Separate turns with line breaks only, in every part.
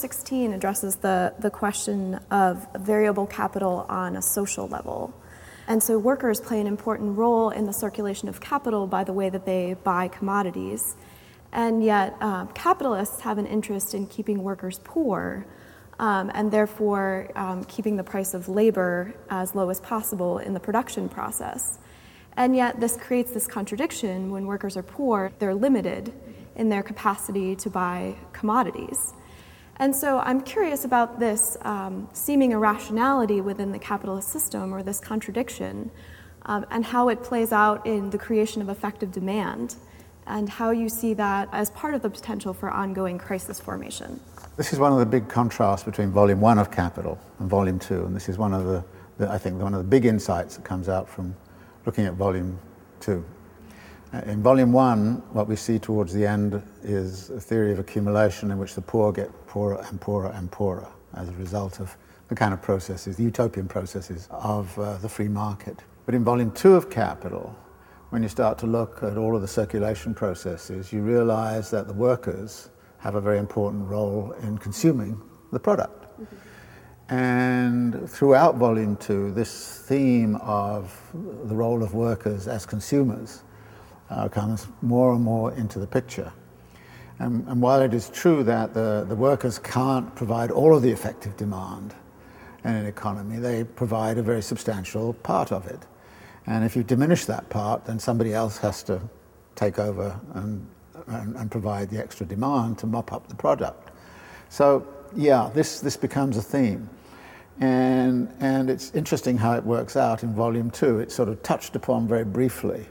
chapter 16 addresses the, the question of variable capital on a social level. And so workers play an important role in the circulation of capital by the way that they buy commodities. And yet, uh, capitalists have an interest in keeping workers poor um, and therefore um, keeping the price of labor as low as possible in the production process. And yet, this creates this contradiction when workers are poor, they're limited in their capacity to buy commodities. And so I'm curious about this um, seeming irrationality within the capitalist system or this contradiction um, and how it plays out in the creation of effective demand and how you see that as part of the potential for ongoing crisis formation.
This is one of the big contrasts between volume one of Capital and volume two, and this is one of the, the I think, one of the big insights that comes out from looking at volume two. Uh, in volume one, what we see towards the end is a theory of accumulation in which the poor get poorer and poorer and poorer as a result of the kind of processes, the utopian processes of uh, the free market. But in volume two of Capital, when you start to look at all of the circulation processes, you realize that the workers have a very important role in consuming the product. Mm-hmm. And throughout volume two, this theme of the role of workers as consumers uh, comes more and more into the picture. And, and, while it is true that the, the workers can't provide all of the effective demand in an economy, they provide a very substantial part of it. And if you diminish that part, then somebody else has to take over and, and, and provide the extra demand to mop up the product. So, yeah, this, this becomes a theme. And, and it's interesting how it works out in volume two. It's sort of touched upon very briefly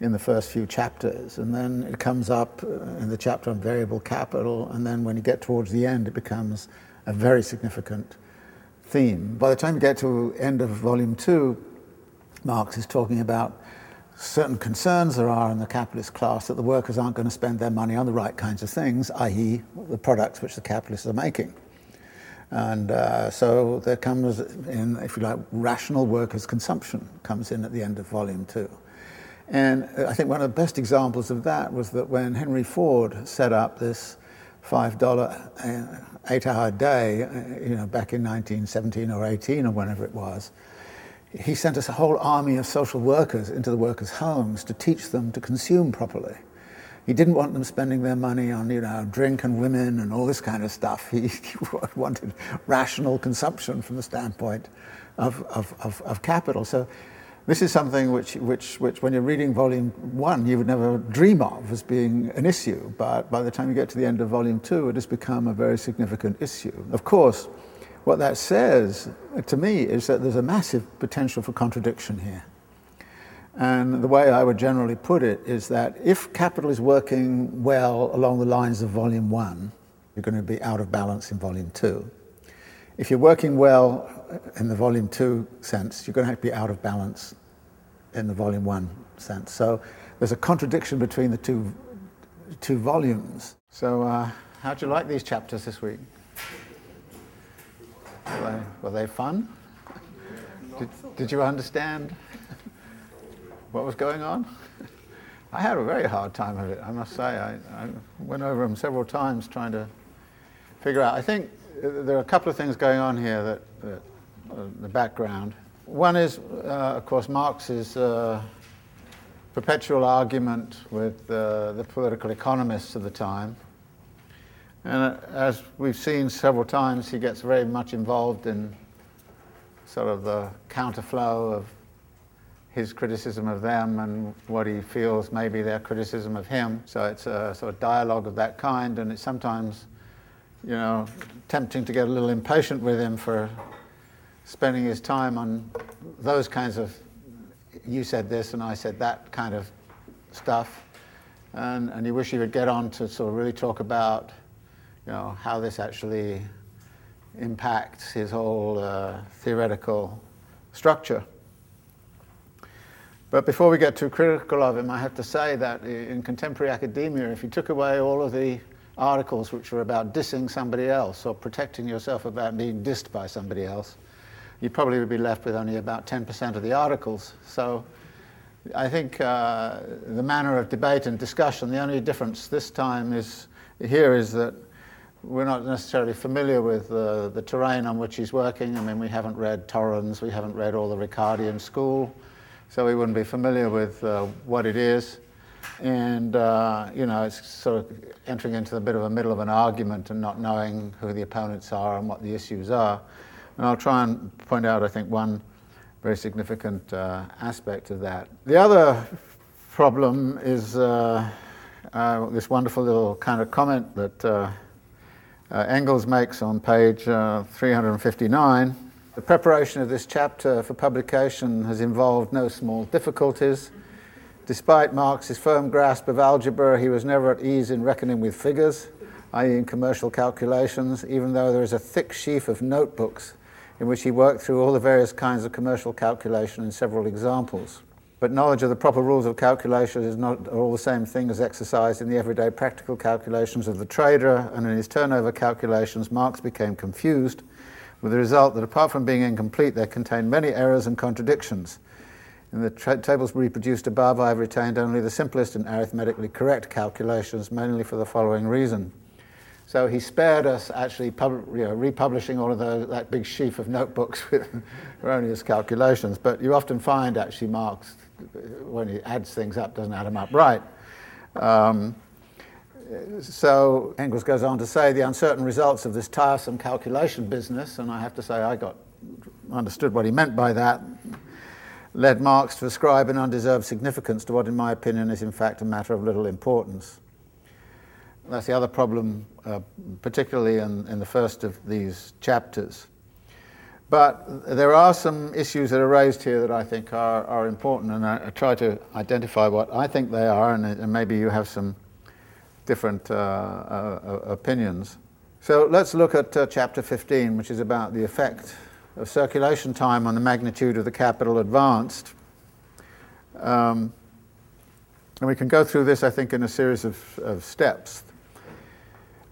in the first few chapters, and then it comes up in the chapter on variable capital, and then when you get towards the end, it becomes a very significant theme. By the time you get to the end of volume two, Marx is talking about certain concerns there are in the capitalist class that the workers aren't going to spend their money on the right kinds of things, i.e., the products which the capitalists are making. And uh, so there comes in, if you like, rational workers' consumption comes in at the end of volume two. And I think one of the best examples of that was that when Henry Ford set up this $5 uh, eight hour day, uh, you know, back in 1917 or 18 or whenever it was, he sent us a whole army of social workers into the workers' homes to teach them to consume properly. He didn't want them spending their money on, you know, drink and women and all this kind of stuff. He, he wanted rational consumption from the standpoint of, of, of, of capital. So this is something which, which, which, when you're reading volume one, you would never dream of as being an issue. But by the time you get to the end of volume two, it has become a very significant issue. Of course, what that says uh, to me is that there's a massive potential for contradiction here. And the way I would generally put it is that if capital is working well along the lines of volume one, you're going to be out of balance in volume two. If you're working well in the volume two sense, you're going to have to be out of balance in the volume one sense. So there's a contradiction between the two, two volumes. So, uh, how'd you like these chapters this week? Were they, were they fun? Did, did you understand what was going on? I had a very hard time of it, I must say. I, I went over them several times trying to figure out. I think there are a couple of things going on here that, that uh, the background. One is, uh, of course, Marx's uh, perpetual argument with uh, the political economists of the time. And uh, as we've seen several times, he gets very much involved in sort of the counterflow of his criticism of them and what he feels may be their criticism of him. So it's a sort of dialogue of that kind, and it's sometimes, you know, tempting to get a little impatient with him for spending his time on those kinds of you said this and I said that kind of stuff. And, and you wish he would get on to sort of really talk about you know, how this actually impacts his whole uh, theoretical structure. But before we get too critical of him, I have to say that in contemporary academia, if you took away all of the articles which were about dissing somebody else or protecting yourself about being dissed by somebody else, you probably would be left with only about 10% of the articles. So I think uh, the manner of debate and discussion, the only difference this time is here is that we're not necessarily familiar with uh, the terrain on which he's working. I mean, we haven't read Torrens, we haven't read all the Ricardian school, so we wouldn't be familiar with uh, what it is. And, uh, you know, it's sort of entering into the bit of a middle of an argument and not knowing who the opponents are and what the issues are. And I'll try and point out, I think, one very significant uh, aspect of that. The other problem is uh, uh, this wonderful little kind of comment that uh, uh, Engels makes on page uh, 359. The preparation of this chapter for publication has involved no small difficulties. Despite Marx's firm grasp of algebra, he was never at ease in reckoning with figures, i.e., in commercial calculations, even though there is a thick sheaf of notebooks in which he worked through all the various kinds of commercial calculation in several examples. But knowledge of the proper rules of calculation is not all the same thing as exercise in the everyday practical calculations of the trader, and in his turnover calculations, Marx became confused, with the result that apart from being incomplete, they contained many errors and contradictions. In the tra- tables reproduced above, I have retained only the simplest and arithmetically correct calculations, mainly for the following reason. So he spared us actually pub- you know, republishing all of those, that big sheaf of notebooks with erroneous calculations. But you often find actually Marx, when he adds things up, doesn't add them up right. Um, so Engels goes on to say the uncertain results of this tiresome calculation business, and I have to say I got understood what he meant by that, led Marx to ascribe an undeserved significance to what, in my opinion, is in fact a matter of little importance. That's the other problem, uh, particularly in, in the first of these chapters. But there are some issues that are raised here that I think are, are important, and I, I try to identify what I think they are, and, and maybe you have some different uh, uh, opinions. So let's look at uh, chapter 15, which is about the effect of circulation time on the magnitude of the capital advanced. Um, and we can go through this, I think, in a series of, of steps.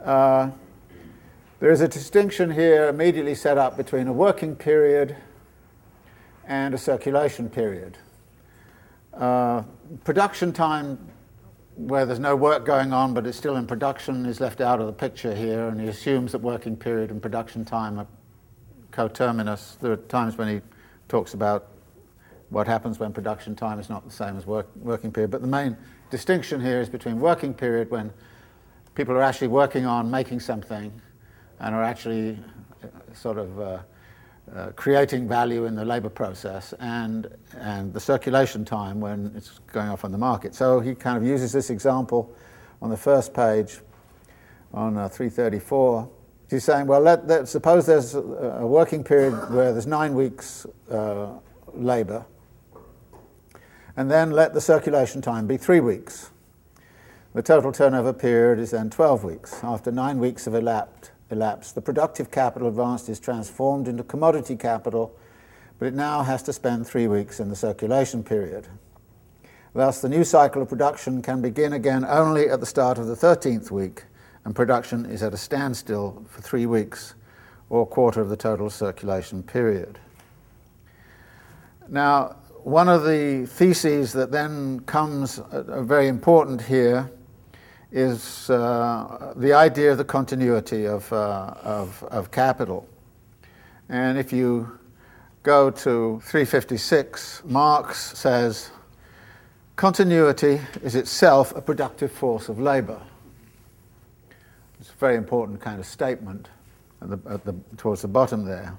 Uh, there is a distinction here immediately set up between a working period and a circulation period. Uh, production time, where there's no work going on but it's still in production, is left out of the picture here, and he assumes that working period and production time are coterminous. There are times when he talks about what happens when production time is not the same as work, working period, but the main distinction here is between working period when people are actually working on making something and are actually uh, sort of uh, uh, creating value in the labor process and, and the circulation time when it's going off on the market. So he kind of uses this example on the first page on uh, 334. He's saying, well, let, let, suppose there's a, a, working period where there's nine weeks uh, labor, and then let the circulation time be three weeks. The total turnover period is then 12 weeks. After nine weeks have elapsed, elapsed, the productive capital advanced is transformed into commodity capital, but it now has to spend three weeks in the circulation period. Thus, the new cycle of production can begin again only at the start of the 13th week, and production is at a standstill for three weeks, or a quarter of the total circulation period. Now, one of the theses that then comes uh, very important here is uh, the idea of the continuity of, uh, of, of, capital. And if you go to 356, Marx says, continuity is itself a productive force of labor. Very important kind of statement at the, at the, towards the bottom there.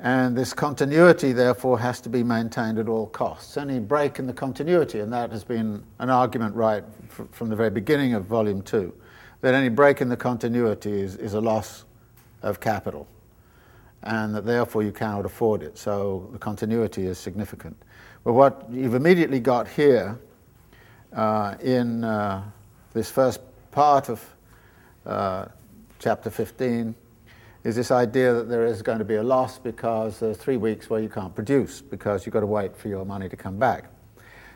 And this continuity, therefore, has to be maintained at all costs. Any break in the continuity, and that has been an argument right from the very beginning of Volume 2, that any break in the continuity is, is a loss of capital, and that therefore you cannot afford it. So the continuity is significant. But what you've immediately got here uh, in uh, this first part of chapter 15 is this idea that there is going to be a loss because there's three weeks where you can't produce because you've got to wait for your money to come back.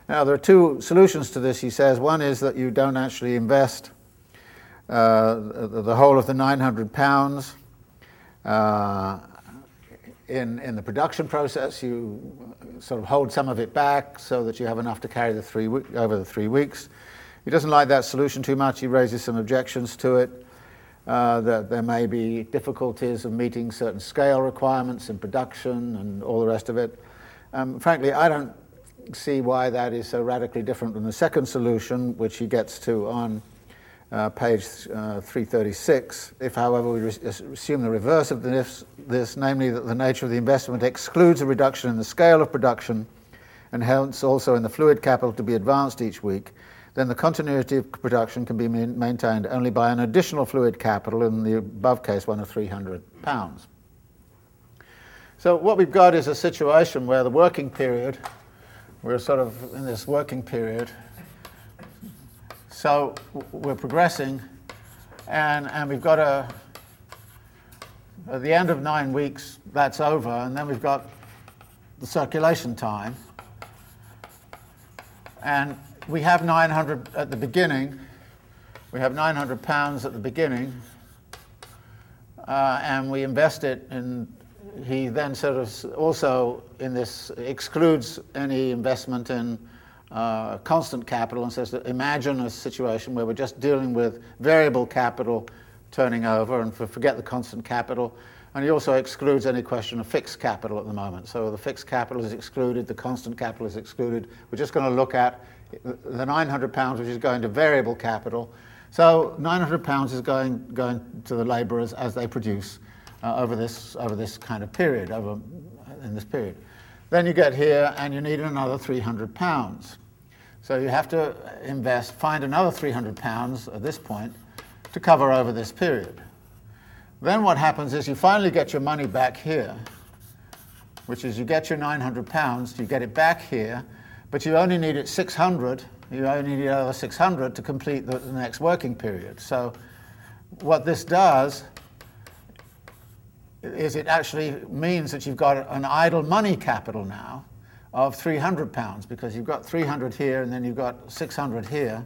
Now, there are two solutions to this, he says. One is that you don't actually invest uh, the whole of the 900 pounds uh, in, in the production process. You sort of hold some of it back so that you have enough to carry the three over the three weeks. He doesn't like that solution too much. He raises some objections to it. Uh, that there may be difficulties of meeting certain scale requirements in production and all the rest of it. Um, frankly, I don't see why that is so radically different from the second solution, which he gets to on uh, page uh, 336. If, however, we re- assume the reverse of this, this, namely that the nature of the investment excludes a reduction in the scale of production and hence also in the fluid capital to be advanced each week, then the continuity of production can be maintained only by an additional fluid capital in the above case one of 300 pounds. So what we've got is a situation where the working period, we're sort of in this working period, so we're progressing and, and we've got a, at the end of nine weeks, that's over, and then we've got the circulation time. And we have 900 at the beginning. We have 900 pounds at the beginning, uh, and we invest it in. He then sort of also in this excludes any investment in uh, constant capital and says that imagine a situation where we're just dealing with variable capital turning over and forget the constant capital. And he also excludes any question of fixed capital at the moment. So the fixed capital is excluded, the constant capital is excluded. We're just going to look at the 900 pounds, which is going to variable capital. So 900 pounds is going, going to the labourers as they produce uh, over, this, over this kind of period, over, in this period. Then you get here and you need another 300 pounds. So you have to invest, find another 300 pounds at this point to cover over this period. Then what happens is you finally get your money back here, which is you get your 900 pounds, you get it back here, but you only need it 600, you only need another 600 to complete the, the next working period. So what this does is it actually means that you've got an idle money capital now of 300 pounds because you've got 300 here and then you've got 600 here,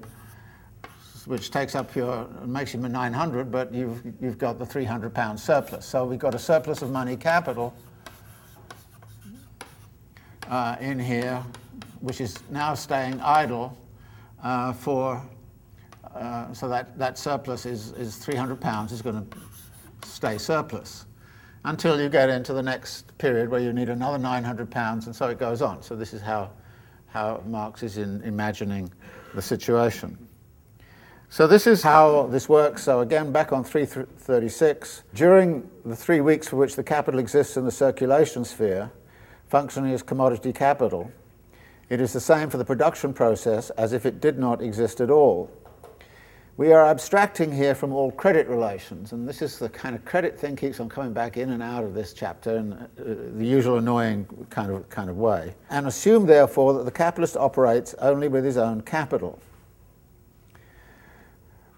which takes up your makes you 900, but you've you've got the 300 pound surplus. So we've got a surplus of money capital uh, in here which is now staying idle uh, for, uh, so that, that surplus is, is 300 pounds is going to stay surplus until you get into the next period where you need another 900 pounds, and so it goes on. So this is how, how Marx is in imagining the situation. So this is how this works. So again, back on 336, during the three weeks for which the capital exists in the circulation sphere, functioning as commodity capital, it is the same for the production process as if it did not exist at all. We are abstracting here from all credit relations, and this is the kind of credit thing keeps on coming back in and out of this chapter in uh, the usual annoying kind of, kind of way, and assume therefore that the capitalist operates only with his own capital.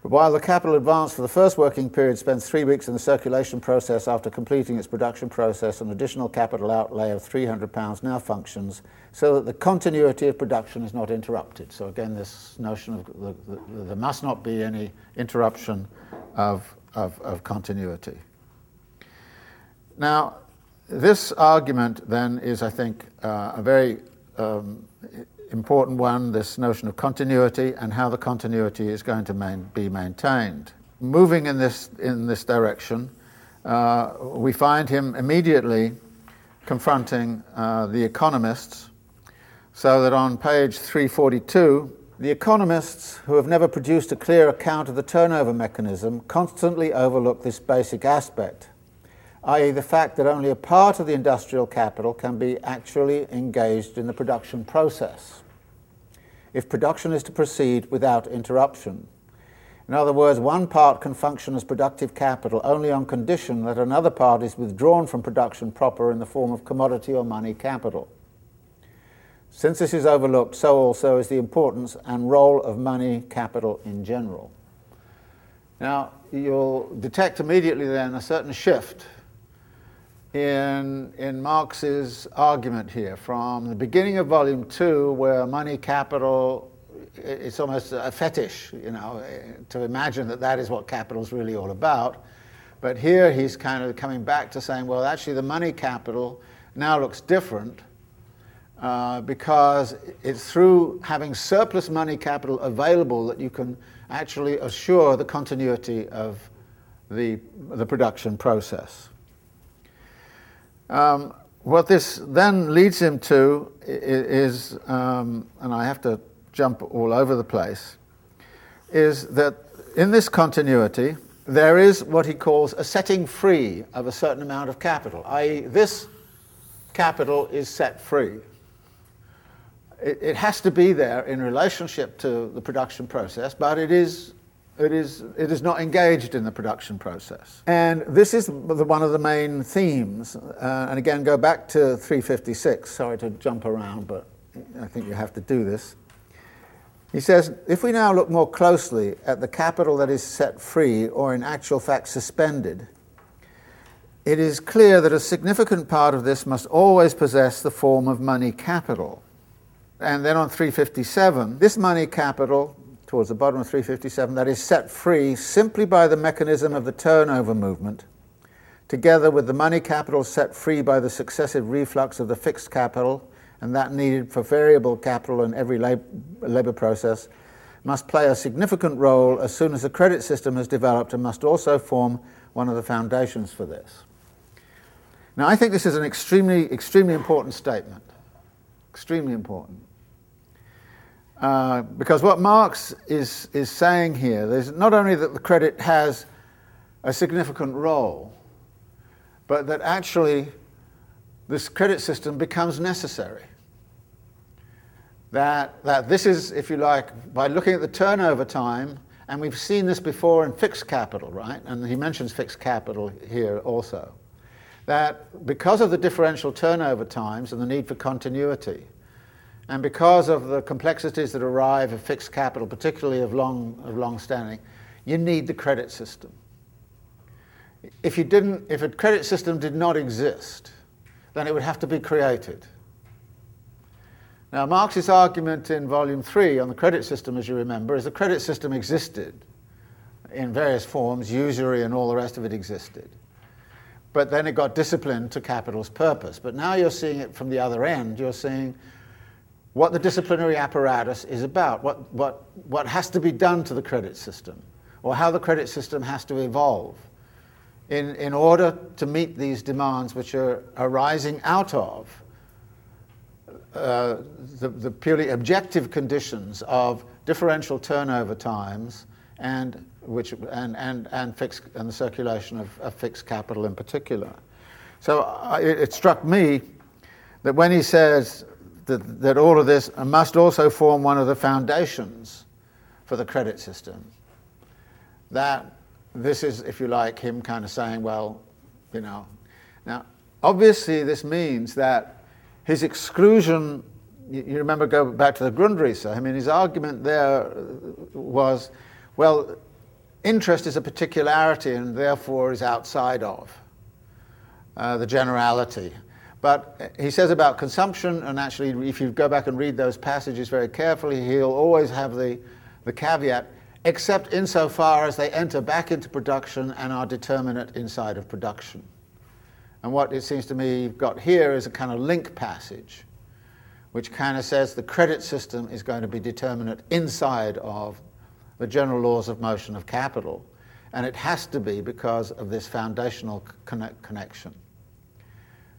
While the capital advance for the first working period spends three weeks in the circulation process after completing its production process, an additional capital outlay of £300 now functions so that the continuity of production is not interrupted. So, again, this notion of the, the, the, there must not be any interruption of, of, of continuity. Now, this argument then is, I think, uh, a very um, important one this notion of continuity and how the continuity is going to be maintained. Moving in this, in this direction, uh, we find him immediately confronting uh, the economists, so that on page 342, the economists who have never produced a clear account of the turnover mechanism constantly overlook this basic aspect i.e., the fact that only a part of the industrial capital can be actually engaged in the production process if production is to proceed without interruption. In other words, one part can function as productive capital only on condition that another part is withdrawn from production proper in the form of commodity or money capital. Since this is overlooked, so also is the importance and role of money capital in general. Now, you'll detect immediately then a certain shift in, in Marx's argument here from the beginning of volume two, where money capital it's almost a fetish, you know, to imagine that that is what capital is really all about. But here he's kind of coming back to saying, well, actually, the money capital now looks different uh, because it's through having surplus money capital available that you can actually assure the continuity of, the, the production process. Um, what this then leads him to is, um, and I have to jump all over the place, is that in this continuity, there is what he calls a setting free of a certain amount of capital, i.e., this capital is set free. It, it, has to be there in relationship to the production process, but it is, it, is, it is not engaged in the production process. And this is the, one of the main themes. Uh, and again, go back to 356. Sorry to jump around, but I think you have to do this. He says, if we now look more closely at the capital that is set free or in actual fact suspended, it is clear that a significant part of this must always possess the form of money capital. And then on 357, this money capital, towards the bottom of 357, that is set free simply by the mechanism of the turnover movement, together with the money capital set free by the successive reflux of the fixed capital and that needed for variable capital in every labour process, must play a significant role as soon as the credit system is developed and must also form one of the foundations for this. Now, I think this is an extremely, extremely important statement. Extremely important. Uh, because what Marx is, is saying here is not only that the credit has a significant role, but that actually this credit system becomes necessary that, that this is, if you like, by looking at the turnover time, and we've seen this before in fixed capital, right? And he mentions fixed capital here also. That because of the differential turnover times and the need for continuity, and because of the complexities that arrive of fixed capital, particularly of long, of long standing, you need the credit system. If, you didn't, if a credit system did not exist, then it would have to be created. Now, Marx's argument in Volume 3 on the credit system, as you remember, is the credit system existed in various forms, usury and all the rest of it existed. But then it got disciplined to capital's purpose. But now you're seeing it from the other end. You're seeing what the disciplinary apparatus is about, what, what, what has to be done to the credit system, or how the credit system has to evolve in, in order to meet these demands which are arising out of uh, the, the, purely objective conditions of differential turnover times and, which, and, and, and, fixed, and the circulation of, of fixed capital in particular. So I, it, it, struck me that when he says that, that all of this must also form one of the foundations for the credit system, that this is, if you like, him kind of saying, well, you know. Now, obviously, this means that his exclusion, you remember, go back to the Grundrisse. I mean, his argument there was, well, interest is a particularity and therefore is outside of uh, the generality. But he says about consumption, and actually, if you go back and read those passages very carefully, he'll always have the, the caveat, except insofar as they enter back into production and are determinate inside of production. And what it seems to me you've got here is a kind of link passage, which kind of says the credit system is going to be determinate inside of the general laws of motion of capital. And it has to be because of this foundational connect- connection.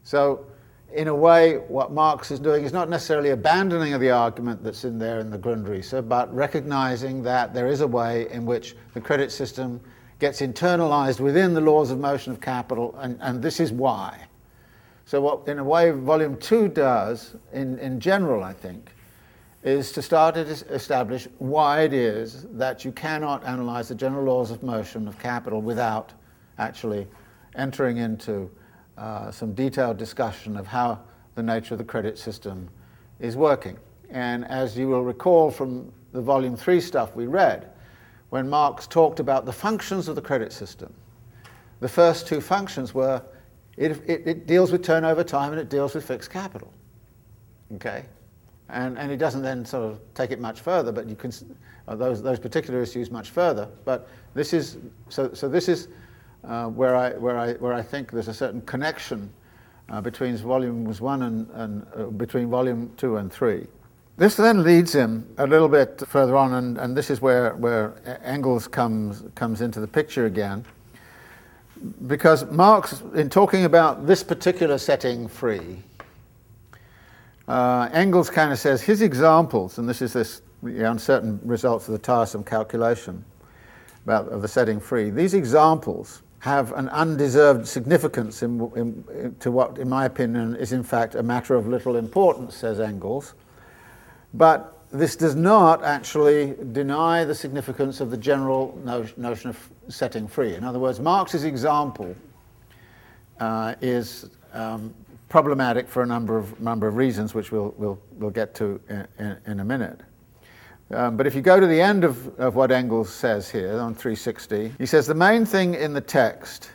So, in a way, what Marx is doing is not necessarily abandoning of the argument that's in there in the Grundrisse, but recognizing that there is a way in which the credit system gets internalized within the laws of motion of capital, and, and this is why. So, what in a way Volume 2 does, in, in general, I think, is to start to establish why it is that you cannot analyze the general laws of motion of capital without actually entering into uh, some detailed discussion of how the nature of the credit system is working. And as you will recall from the volume 3 stuff we read, when Marx talked about the functions of the credit system. The first two functions were it, it, it, deals with turnover time and it deals with fixed capital. Okay? And, and he doesn't then sort of take it much further, but you can, uh, those, those particular issues much further. But this is, so, so this is uh, where, I, where, I, where I think there's a certain connection uh, between volumes one and, and uh, between volume two and three. This then leads him a little bit further on, and, and this is where, where Engels comes, comes into the picture again. because Marx, in talking about this particular setting free, uh, Engels kind of says his examples, and this is this the uncertain results of the tiresome calculation about of the setting free. These examples have an undeserved significance in, in, in, to what, in my opinion, is in fact a matter of little importance, says Engels. But this does not actually deny the significance of the general no- notion of setting free. In other words, Marx's example uh, is um, problematic for a number of, number of reasons, which we'll, we'll, we'll get to in, in, in a minute. Um, but if you go to the end of, of what Engels says here on 360, he says the main thing in the text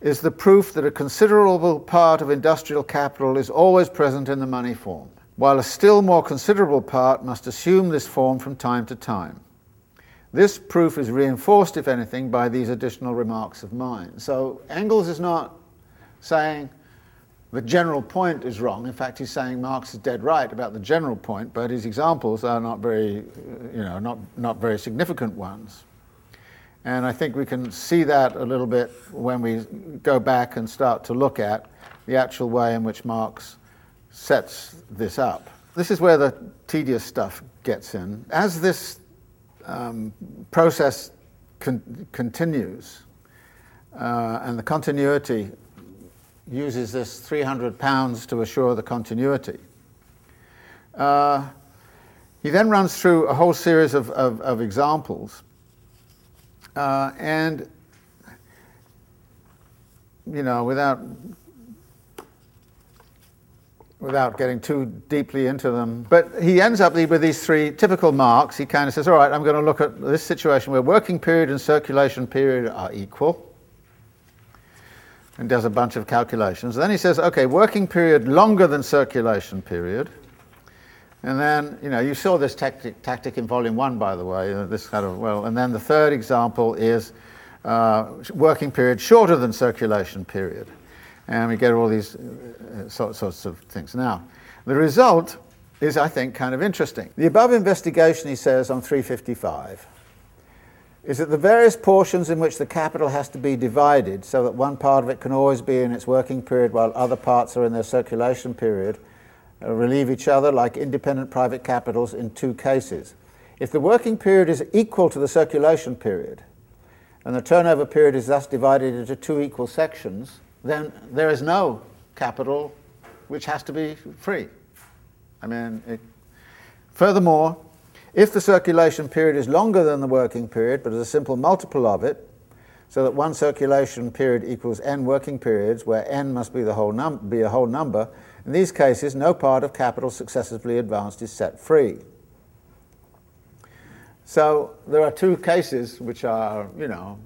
is the proof that a considerable part of industrial capital is always present in the money form, while a still more considerable part must assume this form from time to time. This proof is reinforced, if anything, by these additional remarks of mine. So Engels is not saying the general point is wrong. In fact, he's saying Marx is dead right about the general point, but his examples are not very, you know, not, not very significant ones. And I think we can see that a little bit when we go back and start to look at the actual way in which Marx sets this up. This is where the tedious stuff gets in. As this um, process con- continues, uh, and the continuity uses this 300 pounds to assure the continuity. Uh, he then runs through a whole series of, of, of examples, uh, and you know, without without getting too deeply into them. But he ends up with these three typical marks. He kind of says, all right, I'm going to look at this situation where working period and circulation period are equal and does a bunch of calculations. Then he says, okay, working period longer than circulation period. And then, you know, you saw this tactic, tactic in volume one, by the way, uh, this kind of, well, and then the third example is uh, working period shorter than circulation period. And we get all these uh, sorts of things. Now, the result is, I think, kind of interesting. The above investigation, he says, on 355 is that the various portions in which the capital has to be divided so that one part of it can always be in its working period while other parts are in their circulation period uh, relieve each other like independent private capitals in two cases. If the working period is equal to the circulation period, and the turnover period is thus divided into two equal sections, then there is no capital which has to be free. I mean, it, furthermore, if the circulation period is longer than the working period, but is a simple multiple of it, so that one circulation period equals n working periods, where n must be, the whole num- be a whole number, in these cases, no part of capital successively advanced is set free. So there are two cases which are, you know,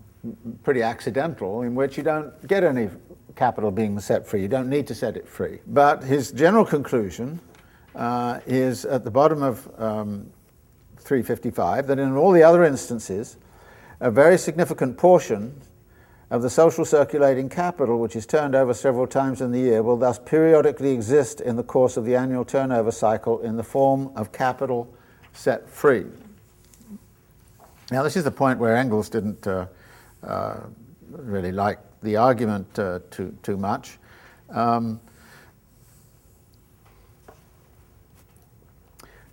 pretty accidental, in which you don't get any capital being set free. You don't need to set it free. But his general conclusion uh, is at the bottom of um, 355 that in all the other instances, a very significant portion of the social circulating capital, which is turned over several times in the year, will thus periodically exist in the course of the annual turnover cycle in the form of capital set free. Now, this is the point where Engels didn't uh, uh, really like the argument uh, too, too much. Um,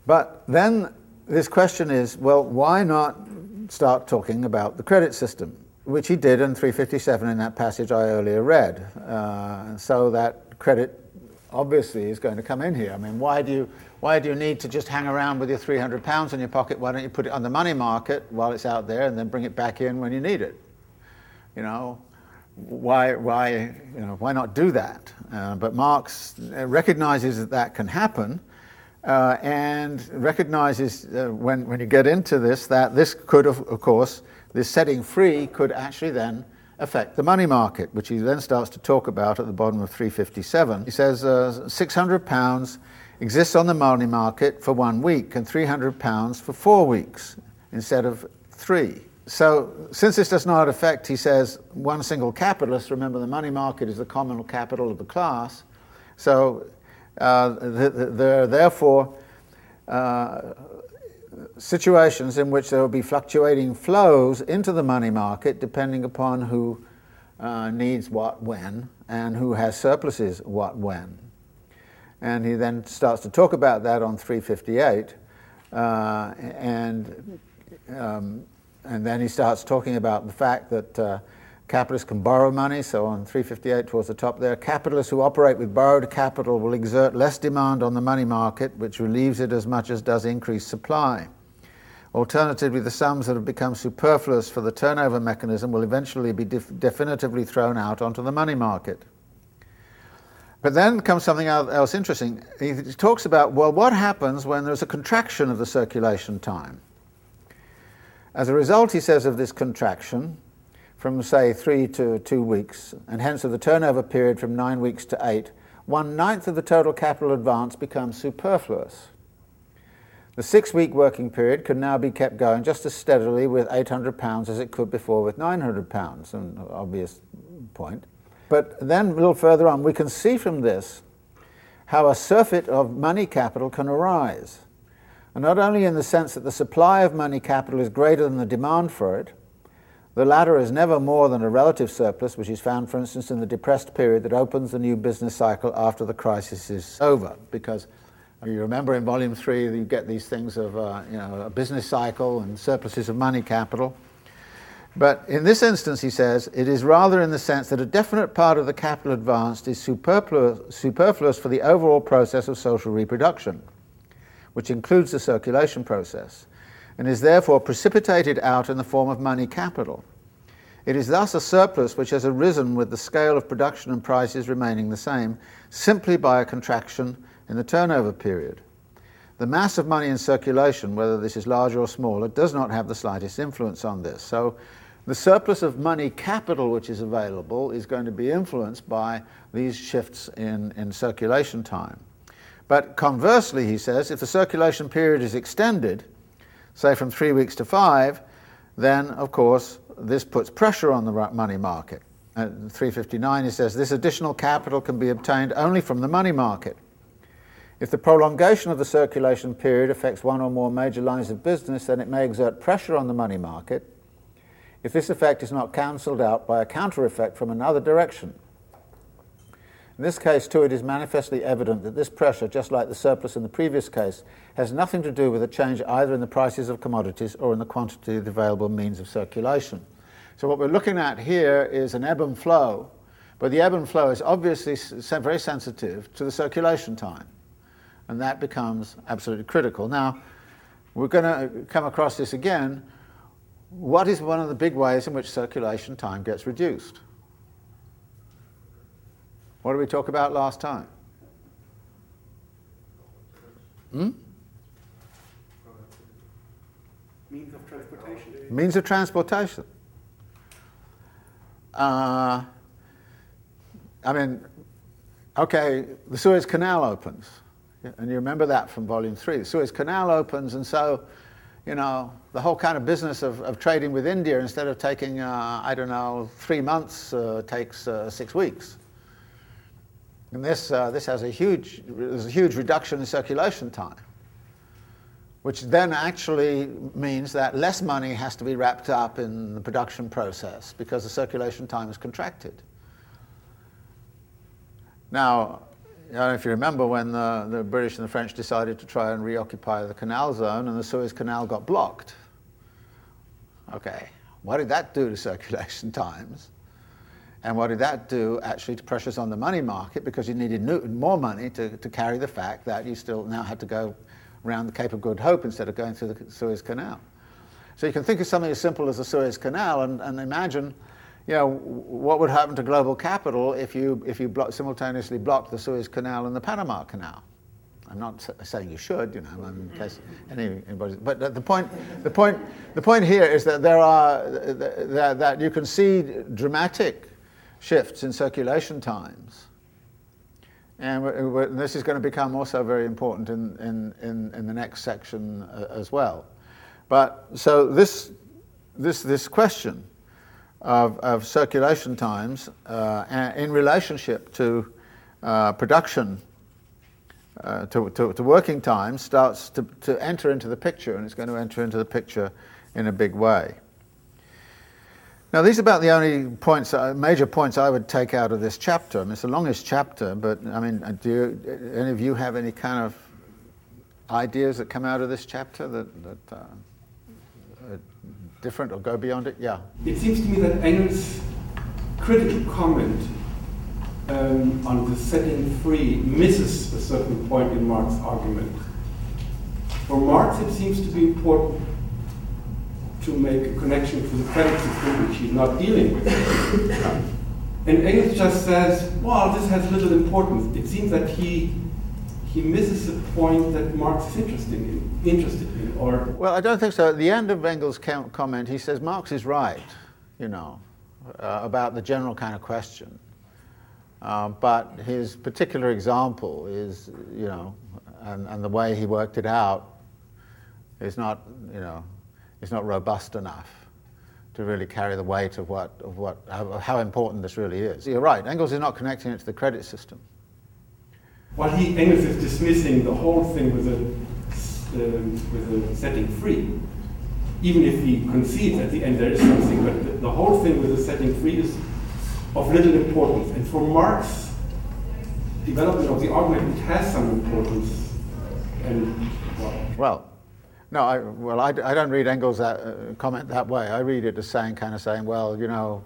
but then this question is well, why not start talking about the credit system? Which he did in 357 in that passage I earlier read. Uh, so that credit obviously is going to come in here. I mean, why do you, why do you need to just hang around with your 300 pounds in your pocket? Why don't you put it on the money market while it's out there and then bring it back in when you need it? You know, why, why, you know, why not do that? Uh, but Marx recognizes that that can happen uh, and recognizes uh, when, when you get into this that this could, of, of, course, this setting free could actually then affect the money market, which he then starts to talk about at the bottom of 357. He says uh, 600 pounds exists on the money market for one week and 300 pounds for four weeks instead of three. So, since this does not affect, he says, one single capitalist, remember the money market is the common capital of the class, so uh, there are therefore uh, situations in which there will be fluctuating flows into the money market depending upon who uh, needs what when and who has surpluses what when. And he then starts to talk about that on 358. Uh, and, um, and then he starts talking about the fact that uh, capitalists can borrow money. So on 358 towards the top there, capitalists who operate with borrowed capital will exert less demand on the money market, which relieves it as much as does increased supply. Alternatively, the sums that have become superfluous for the turnover mechanism will eventually be def- definitively thrown out onto the money market. But then comes something else interesting. He talks about, well, what happens when there's a contraction of the circulation time? As a result, he says, of this contraction, from say three to two weeks, and hence of the turnover period from nine weeks to eight, one ninth of the total capital advance becomes superfluous. The six week working period could now be kept going just as steadily with £800 as it could before with £900, an obvious point. But then a little further on, we can see from this how a surfeit of money capital can arise. And not only in the sense that the supply of money capital is greater than the demand for it, the latter is never more than a relative surplus, which is found, for instance, in the depressed period that opens the new business cycle after the crisis is over. Because you remember in volume three, you get these things of uh, you know, a business cycle and surpluses of money capital. But in this instance, he says, it is rather in the sense that a definite part of the capital advanced is superfluous, superfluous for the overall process of social reproduction, which includes the circulation process, and is therefore precipitated out in the form of money capital. It is thus a surplus which has arisen with the scale of production and prices remaining the same, simply by a contraction in the turnover period. The mass of money in circulation, whether this is larger or smaller, does not have the slightest influence on this. So the surplus of money capital which is available is going to be influenced by these shifts in, in circulation time. But conversely, he says, if the circulation period is extended, say from three weeks to five, then of course this puts pressure on the money market. At 359, he says this additional capital can be obtained only from the money market. If the prolongation of the circulation period affects one or more major lines of business, then it may exert pressure on the money market if this effect is not cancelled out by a counter effect from another direction. In this case, too, it is manifestly evident that this pressure, just like the surplus in the previous case, has nothing to do with a change either in the prices of commodities or in the quantity of the available means of circulation. So, what we're looking at here is an ebb and flow, but the ebb and flow is obviously very sensitive to the circulation time, and that becomes absolutely critical. Now, we're going to come across this again what is one of the big ways in which circulation time gets reduced? What did we talk about last time?
Hmm? Means of transportation.
Means of transportation. Uh, I mean, okay, the Suez Canal opens. And you remember that from volume three. The Suez Canal opens, and so you know, the whole kind of business of, of trading with India, instead of taking, uh, I don't know, three months, uh, takes uh, six weeks. And this, uh, this has a huge, there's a huge reduction in circulation time, which then actually means that less money has to be wrapped up in the production process because the circulation time is contracted. Now, I don't know if you remember when the, the British and the French decided to try and reoccupy the canal zone and the Suez Canal got blocked. Okay, what did that do to circulation times? And what did that do actually to pressures on the money market because you needed more money to, to carry the fact that you still now had to go around the Cape of Good Hope instead of going through the Suez Canal. So you can think of something as simple as the Suez Canal and, and imagine you know, what would happen to global capital if you, if you block, simultaneously blocked the Suez Canal and the Panama Canal? I'm not saying you should, you know, in mm-hmm. case anybody. But the point, the point, the point here is that there are that, that you can see dramatic shifts in circulation times, and this is going to become also very important in in, in, in the next section uh, as well. But so this this this question of, of circulation times uh, in relationship to uh, production, uh, to, to, to, working time, starts to, to enter into the picture, and it's going to enter into the picture in a big way. Now, these are about the only points, uh, major points I would take out of this chapter. I mean, it's the longest chapter, but I mean, uh, do you, any of you have any kind of ideas that come out of this chapter that, that uh, are different or go beyond it? Yeah.
It seems to me that Engels' critical comment um, on the setting free misses a certain point in Marx's argument. For Marx, it seems to be important to make a connection to the credit system, which he's not dealing with. and Engels just says, well, this has little importance. It seems that he he misses a point that Marx is interested in, interested in, or
well, I don't think so. At the end of Engels' comment, he says Marx is right, you know, uh, about the general kind of question. Uh, but his particular example is, you know, and, and the way he worked it out is not, you know, is not robust enough to really carry the weight of what, of what, how, how important this really is. You're right. Engels is not connecting it to the credit system.
Well, he Engels is dismissing the whole thing with a, uh, with a setting free. Even if he concedes at the end there is something, but the, the whole thing with the setting free is of little importance. And for Marx, development of the argument it has some importance. And
well, well no, I, well, I, I don't read Engels' that, uh, comment that way. I read it as saying, kind of saying, well, you know,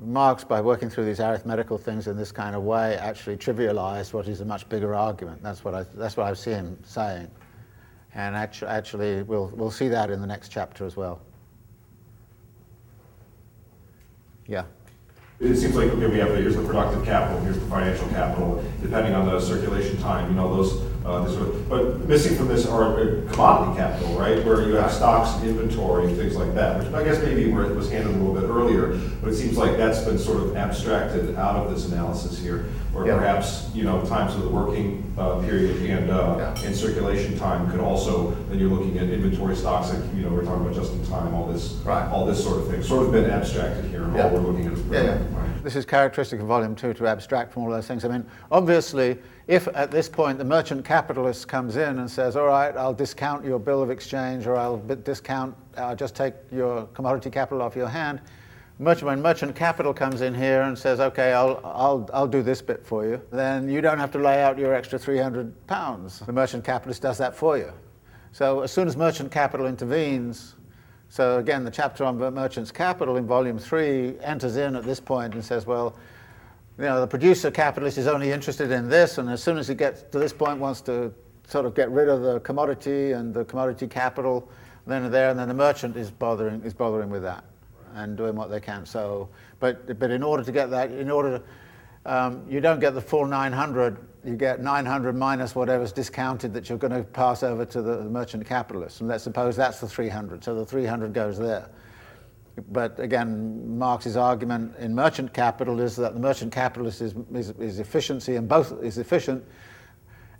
Marx, by working through these arithmetical things in this kind of way, actually trivialized what is a much bigger argument. That's what I, that's what I see him saying. And actu- actually, we'll, we'll see that in the next chapter as well. Yeah
it seems like okay, we have here's the productive capital, here's the financial capital, depending on the circulation time, you know, those, uh, sort of, but missing from this are commodity capital, right, where you have stocks, inventory, things like that, which I guess maybe where it was handled a little bit earlier, but it seems like that's been sort of abstracted out of this analysis here, or yeah. perhaps, you know, times of the working uh, period and, uh, yeah. and circulation time could also, then you're looking at inventory stocks, like, you know, we're talking about just in time, all this, right. all this sort of thing, sort of been abstracted here, and yeah. all we're looking at is
yeah, Right. This is characteristic of volume two to abstract from all those things. I mean, obviously, if at this point the merchant capitalist comes in and says, all right, I'll discount your bill of exchange or I'll discount, I'll just take your commodity capital off your hand, merchant, when merchant capital comes in here and says, okay, I'll, I'll, I'll do this bit for you, then you don't have to lay out your extra 300 pounds. The merchant capitalist does that for you. So as soon as merchant capital intervenes, so again, the chapter on merchant's capital in volume three enters in at this point and says, well, you know, the producer capitalist is only interested in this, and as soon as he gets to this point, wants to sort of get rid of the commodity and the commodity capital, then and there, and then the merchant is bothering is bothering with that and doing what they can. So, but but in order to get that, in order um, you don't get the full 900. You get 900 minus whatever's discounted that you're going to pass over to the, the merchant capitalist. And let's suppose that's the 300. So the 300 goes there. But again, Marx's argument in merchant capital is that the merchant capitalist is, is, is efficiency and both is efficient,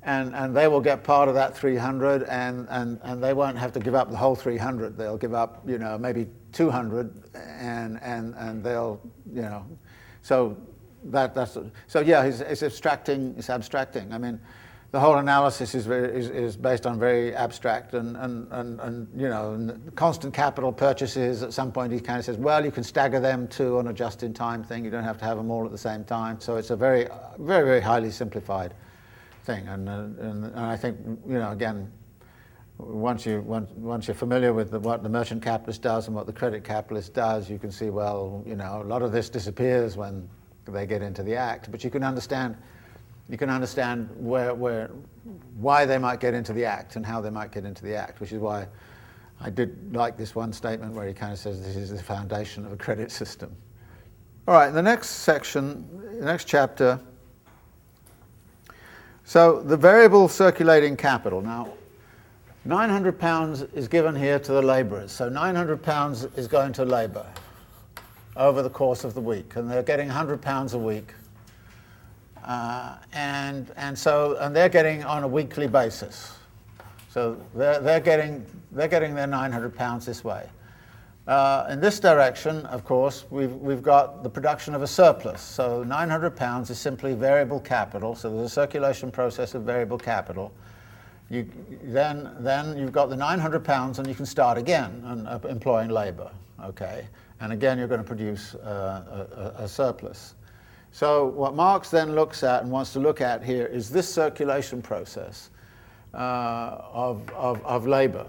and, and they will get part of that 300 and, and, and they won't have to give up the whole 300 they'll give up you know maybe 200 and, and, and they'll you know so that, that's, so yeah, it's, it's abstracting, it's abstracting. I mean, the whole analysis is, very, is, is based on very abstract and, and, and, and you know, constant capital purchases. At some point, he kind of says, well, you can stagger them to on a just-in-time thing. You don't have to have them all at the same time. So it's a very, very, very highly simplified thing. And, and, and I think, you know, again, once, you, once, once you're familiar with the, what the merchant capitalist does and what the credit capitalist does, you can see, well, you know, a lot of this disappears when they get into the act. But you can understand, you can understand where, where, why they might get into the act and how they might get into the act, which is why I did like this one statement where he kind of says this is the foundation of a credit system. All right, the next section, the next chapter. So the variable circulating capital. Now, 900 pounds is given here to the labourers. So 900 pounds is going to labour over the course of the week, and they're getting 100 pounds a week. Uh, and, and so and they're getting on a weekly basis. So they're, they're, getting, they're getting their 900 pounds this way. Uh, in this direction, of course, we've, we've got the production of a surplus. So 900 pounds is simply variable capital. So there's a circulation process of variable capital. You, then, then you've got the 900 pounds and you can start again and, uh, employing labor. okay? And again, you're going to produce uh, a, a, surplus. So what Marx then looks at and wants to look at here is this circulation process uh, of, of, of labor.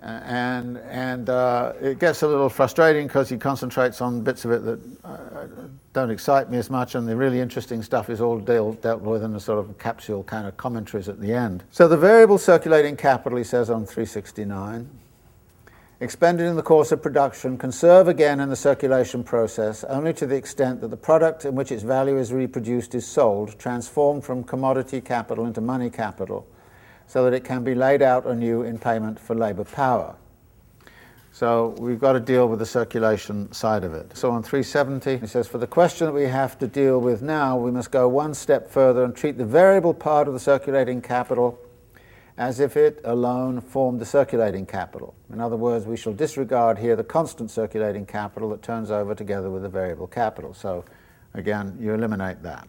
And, and uh, it gets a little frustrating because he concentrates on bits of it that uh, don't excite me as much, and the really interesting stuff is all deal, dealt with in the sort of capsule kind of commentaries at the end. So the variable circulating capital, he says on 369, expended in the course of production can serve again in the circulation process only to the extent that the product in which its value is reproduced is sold, transformed from commodity capital into money capital, so that it can be laid out anew in payment for labour power. So we've got to deal with the circulation side of it. So on 370, he says, For the question that we have to deal with now, we must go one step further and treat the variable part of the circulating capital as if it alone formed the circulating capital. In other words, we shall disregard here the constant circulating capital that turns over together with the variable capital. So again, you eliminate that.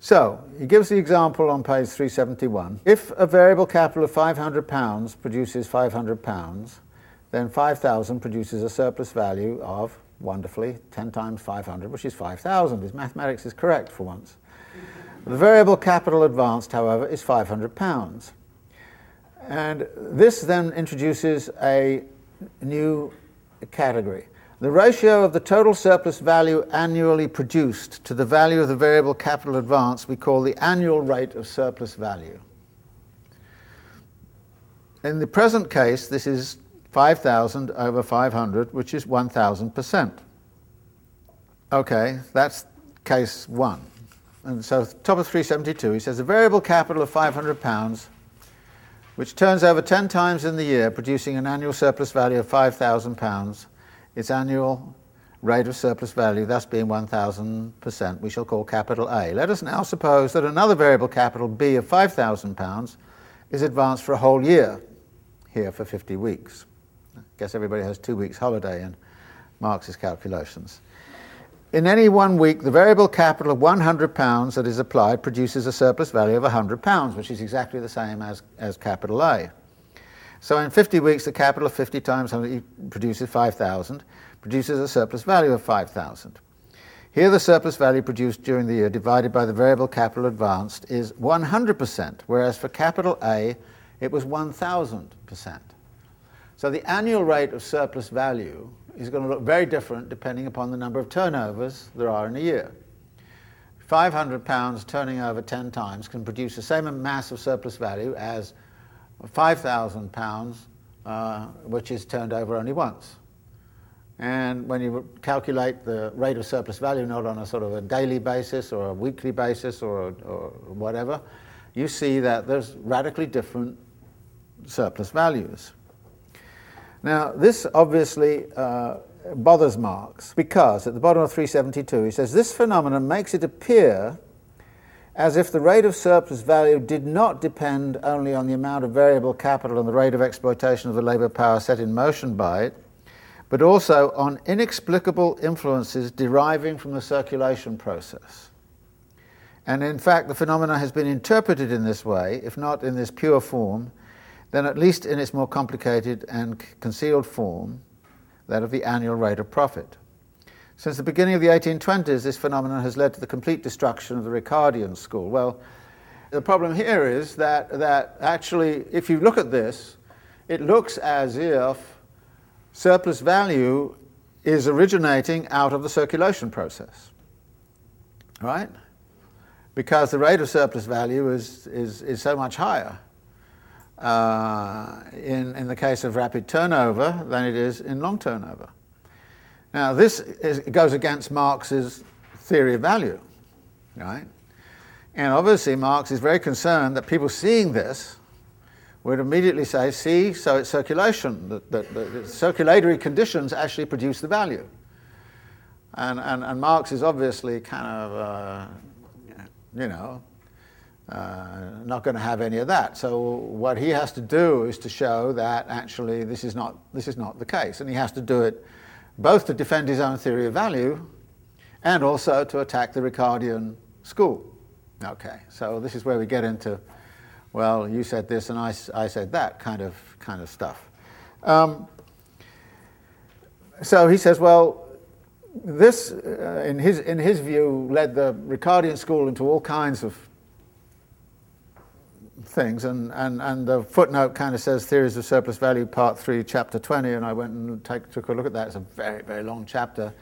So he gives the example on page 371. If a variable capital of 500 pounds produces 500 pounds, then 5,000 produces a surplus value of, wonderfully, 10 times 500, which is 5,000. His mathematics is correct for once. The variable capital advanced, however, is 500 pounds. And this then introduces a new category. The ratio of the total surplus value annually produced to the value of the variable capital advance we call the annual rate of surplus value. In the present case, this is 5,000 over 500, which is 1,000%. Okay, that's case one. And so, top of 372, he says a variable capital of 500 pounds which turns over 10 times in the year, producing an annual surplus value of £5,000, its annual rate of surplus value thus being 1,000%, we shall call capital A. Let us now suppose that another variable capital B of £5,000 is advanced for a whole year, here for 50 weeks. Guess everybody has two weeks' holiday in Marx's calculations. In any one week, the variable capital of £100 that is applied produces a surplus value of £100, which is exactly the same as, as capital A. So in 50 weeks, the capital of 50 times 100 produces 5,000, produces a surplus value of 5,000. Here, the surplus value produced during the year divided by the variable capital advanced is 100%, whereas for capital A, it was 1,000%. So the annual rate of surplus value is going to look very different depending upon the number of turnovers there are in a year. 500 pounds turning over 10 times can produce the same mass of surplus value as 5,000 pounds, uh, which is turned over only once. And when you calculate the rate of surplus value, not on a sort of a daily basis or a weekly basis or, or whatever, you see that there's radically different surplus values. Now, this obviously uh, bothers Marx because at the bottom of 372 he says this phenomenon makes it appear as if the rate of surplus value did not depend only on the amount of variable capital and the rate of exploitation of the labour power set in motion by it, but also on inexplicable influences deriving from the circulation process. And in fact, the phenomenon has been interpreted in this way, if not in this pure form, then at least in its more complicated and concealed form, that of the annual rate of profit. Since the beginning of the 1820s, this phenomenon has led to the complete destruction of the Ricardian school. Well, the problem here is that, that actually, if you look at this, it looks as if surplus value is originating out of the circulation process. Right? Because the rate of surplus value is, is, is so much higher uh, in, in the case of rapid turnover than it is in long turnover. Now, this is, goes against Marx's theory of value, right? And obviously, Marx is very concerned that people seeing this would immediately say, see, so it's circulation, that, that, that circulatory conditions actually produce the value. And, and, and Marx is obviously kind of, uh, you know, uh, not going to have any of that. So what he has to do is to show that actually this is not this is not the case, and he has to do it both to defend his own theory of value and also to attack the Ricardian school. Okay, so this is where we get into, well, you said this and I, I said that kind of kind of stuff. Um, so he says, well, this, uh, in, his, in his view, led the Ricardian school into all kinds of things. And, and, and the footnote kind of says Theories of Surplus Value, Part 3, Chapter 20, and I went and take, took a look at that. It's a very, very long chapter.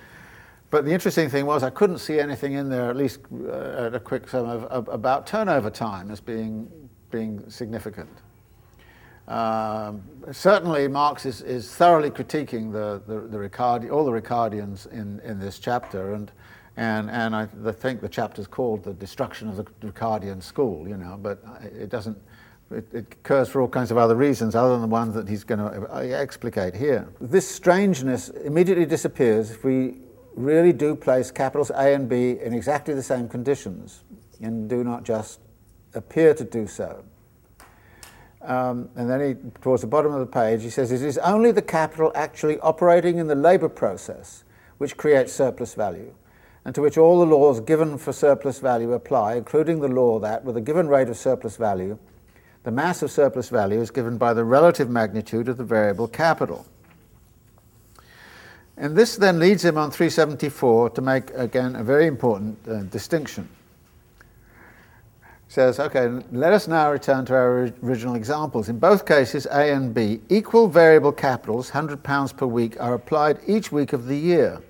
But the interesting thing was I couldn't see anything in there, at least uh, at a quick sum, of, of, about turnover time as being, being significant. Um, certainly, Marx is, is thoroughly critiquing the, the, the Ricardi, all the Ricardians in, in this chapter, and, and, and I think the chapter is called The Destruction of the Ricardian School, you know, but it doesn't, it, it, occurs for all kinds of other reasons other than the ones that he's going to uh, explicate here. This strangeness immediately disappears if we really do place capitals A and B in exactly the same conditions and do not just appear to do so. Um, and then he, towards the bottom of the page, he says, It is only the capital actually operating in the labour process which creates surplus value, and to which all the laws given for surplus value apply, including the law that, with a given rate of surplus value, the mass of surplus value is given by the relative magnitude of the variable capital. And this then leads him on 374 to make, again, a very important uh, distinction says, okay, let us now return to our original examples. In both cases, A and B, equal variable capitals, £100 per week, are applied each week of the year.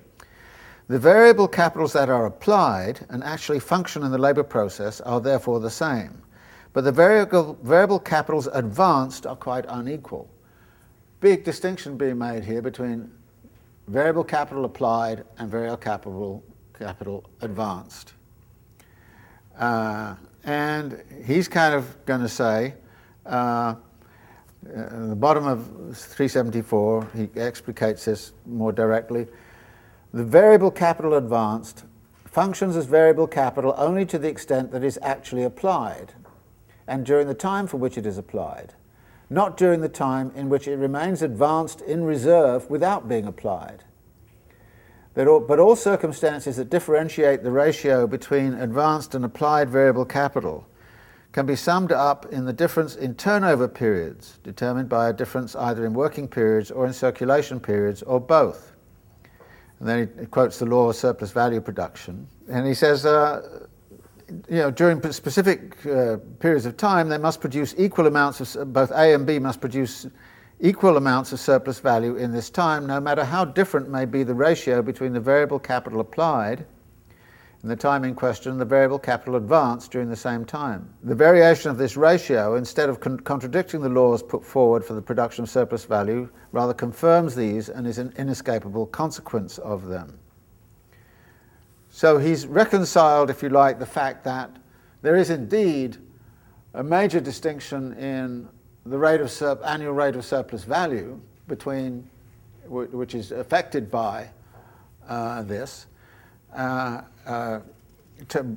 The variable capitals that are applied and actually function in the labour process are therefore the same. But the variable, variable capitals advanced are quite unequal. Big distinction being made here between variable capital applied and variable capital, capital advanced. Uh, and he's kind of going to say, uh, at uh, the bottom of 374, he explicates this more directly. The variable capital advanced functions as variable capital only to the extent that it is actually applied, and during the time for which it is applied, not during the time in which it remains advanced in reserve without being applied but all circumstances that differentiate the ratio between advanced and applied variable capital can be summed up in the difference in turnover periods, determined by a difference either in working periods or in circulation periods, or both. And then he quotes the law of surplus value production. And he says, uh, you know, during specific uh, periods of time, they must produce equal amounts of, both A and B must produce equal amounts of surplus value in this time, no matter how different may be the ratio between the variable capital applied in the time in question the variable capital advanced during the same time. The variation of this ratio, instead of con- contradicting the laws put forward for the production of surplus value, rather confirms these and is an inescapable consequence of them. So he's reconciled, if you like, the fact that there is indeed a major distinction in the rate of sur- annual rate of surplus value between which is affected by uh, this, uh, uh,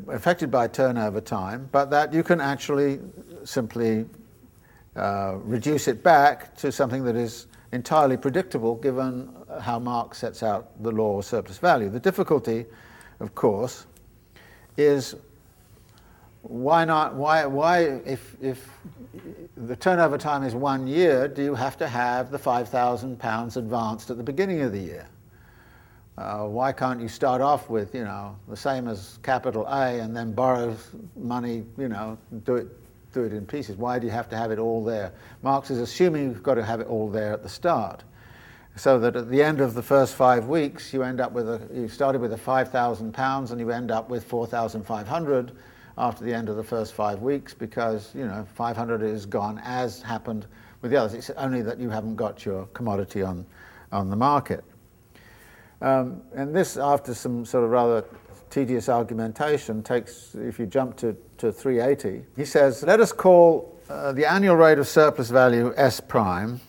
affected by turnover time, but that you can actually simply uh, reduce it back to something that is entirely predictable given how Marx sets out the law of surplus value. The difficulty, of course, is why not? Why, why if, if the turnover time is one year, do you have to have the £5,000 advanced at the beginning of the year? Uh, why can't you start off with, you know, the same as capital A and then borrow money, you know, do it, do it in pieces? Why do you have to have it all there? Marx is assuming you've got to have it all there at the start. So that at the end of the first five weeks, you end up with a, you started with a £5,000 and you end up with 4,500 after the end of the first five weeks because you know 500 is gone as happened with the others. It's only that you haven't got your commodity on on the market. Um, and this, after some sort of rather tedious argumentation, takes if you jump to, to 380. He says, let us call uh, the annual rate of surplus value S prime.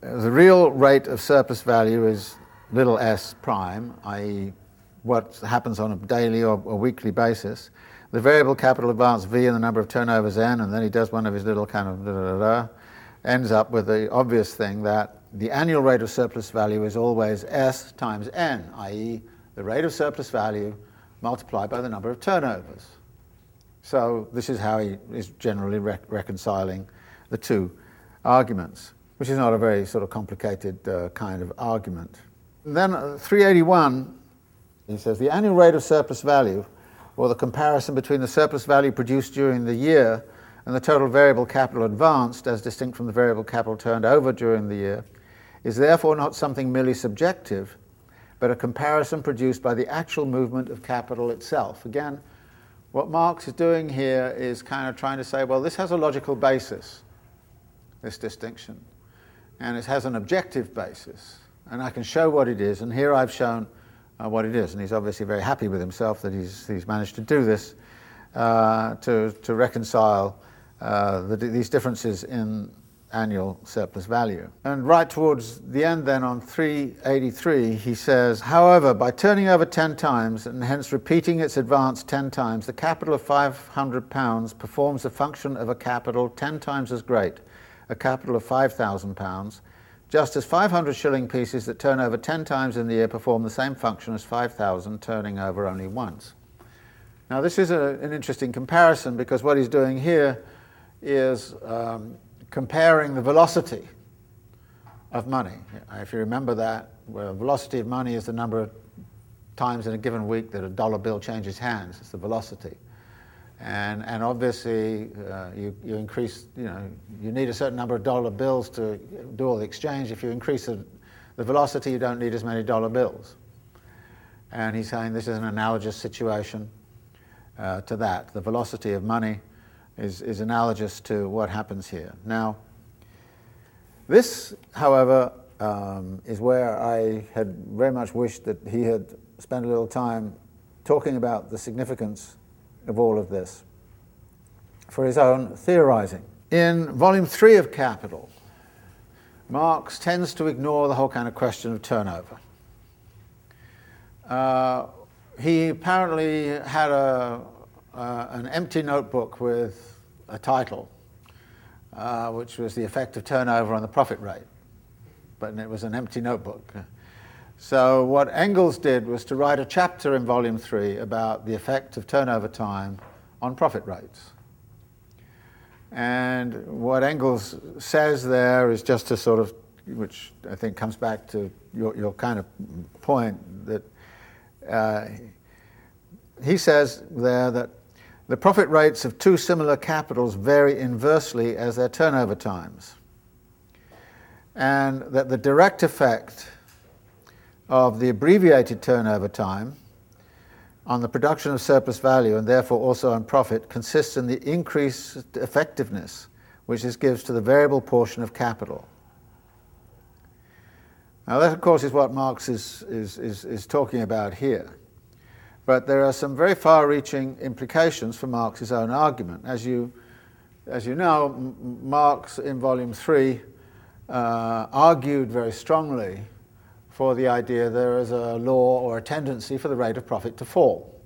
The real rate of surplus value is little s prime, i.e., what happens on a daily or, or weekly basis the variable capital advance V and the number of turnovers N, and then he does one of his little kind of da da da, ends up with the obvious thing that the annual rate of surplus value is always S times N, i.e., the rate of surplus value multiplied by the number of turnovers. So this is how he is generally reconciling the two arguments, which is not a very sort of complicated uh, kind of argument. Then uh, 381, he says the annual rate of surplus value, or the comparison between the surplus value produced during the year and the total variable capital advanced, as distinct from the variable capital turned over during the year, is therefore not something merely subjective, but a comparison produced by the actual movement of capital itself. Again, what Marx is doing here is kind of trying to say, well, this has a logical basis, this distinction, and it has an objective basis, and I can show what it is, and here I've shown uh, what it is, and he's obviously very happy with himself that he's, he's managed to do this, uh, to, to reconcile uh, the, these differences in annual surplus value. And right towards the end, then on 383, he says, However, by turning over 10 times and hence repeating its advance 10 times, the capital of £500 performs the function of a capital 10 times as great, a capital of £5,000, just as 500 shilling pieces that turn over 10 times in the year perform the same function as 5,000 turning over only once. Now, this is a, an interesting comparison because what he's doing here is um, comparing the velocity of money. If you remember that, well, velocity of money is the number of times in a given week that a dollar bill changes hands. It's the velocity. And, and obviously, uh, you, you increase, you know, you need a certain number of dollar bills to do all the exchange. If you increase the, the velocity, you don't need as many dollar bills. And he's saying this is an analogous situation uh, to that. The velocity of money is, is analogous to what happens here. Now, this, however, um, is where I had very much wished that he had spent a little time talking about the significance of all of this for his own theorizing. In volume three of Capital, Marx tends to ignore the whole kind of question of turnover. Uh, he apparently had a, uh, an empty notebook with a title, uh, which was the effect of turnover on the profit rate, but it was an empty notebook. So what Engels did was to write a chapter in volume three about the effect of turnover time on profit rates. And what Engels says there is just a sort of, which I think comes back to your, your kind of point, that uh, he says there that the profit rates of two similar capitals vary inversely as their turnover times, and that the direct effect of the abbreviated turnover time on the production of surplus value and therefore also on profit consists in the increased effectiveness which this gives to the variable portion of capital. Now, that, of course, is what Marx is, is, is, is talking about here. But there are some very far reaching implications for Marx's own argument. As you, as you know, M- Marx in Volume 3 uh, argued very strongly for the idea there is a law or a tendency for the rate of profit to fall.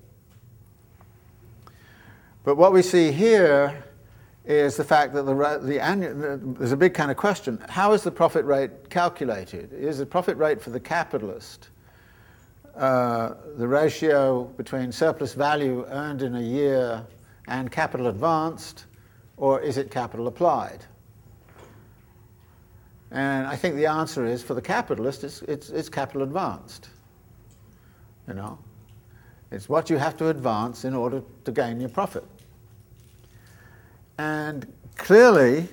But what we see here is the fact that the, the annual, there's a big kind of question how is the profit rate calculated? Is the profit rate for the capitalist uh, the ratio between surplus value earned in a year and capital advanced, or is it capital applied? And I think the answer is for the capitalist, it's, it's, it's capital advanced. You know, it's what you have to advance in order to gain your profit. And clearly,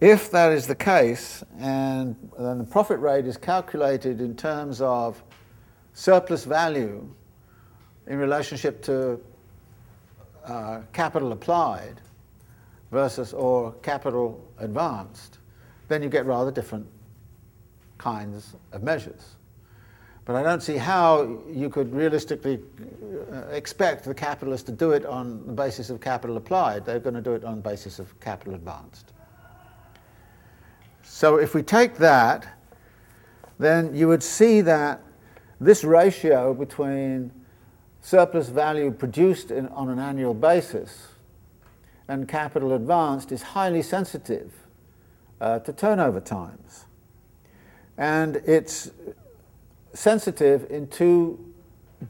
if that is the case, and then the profit rate is calculated in terms of surplus value in relationship to uh, capital applied versus or capital advanced, then you get rather different kinds of measures. But I don't see how you could realistically uh, expect the capitalist to do it on the basis of capital applied. They're going to do it on the basis of capital advanced. So if we take that, then you would see that this ratio between surplus value produced in, on an annual basis and capital advanced is highly sensitive uh, to turnover times. And it's sensitive in two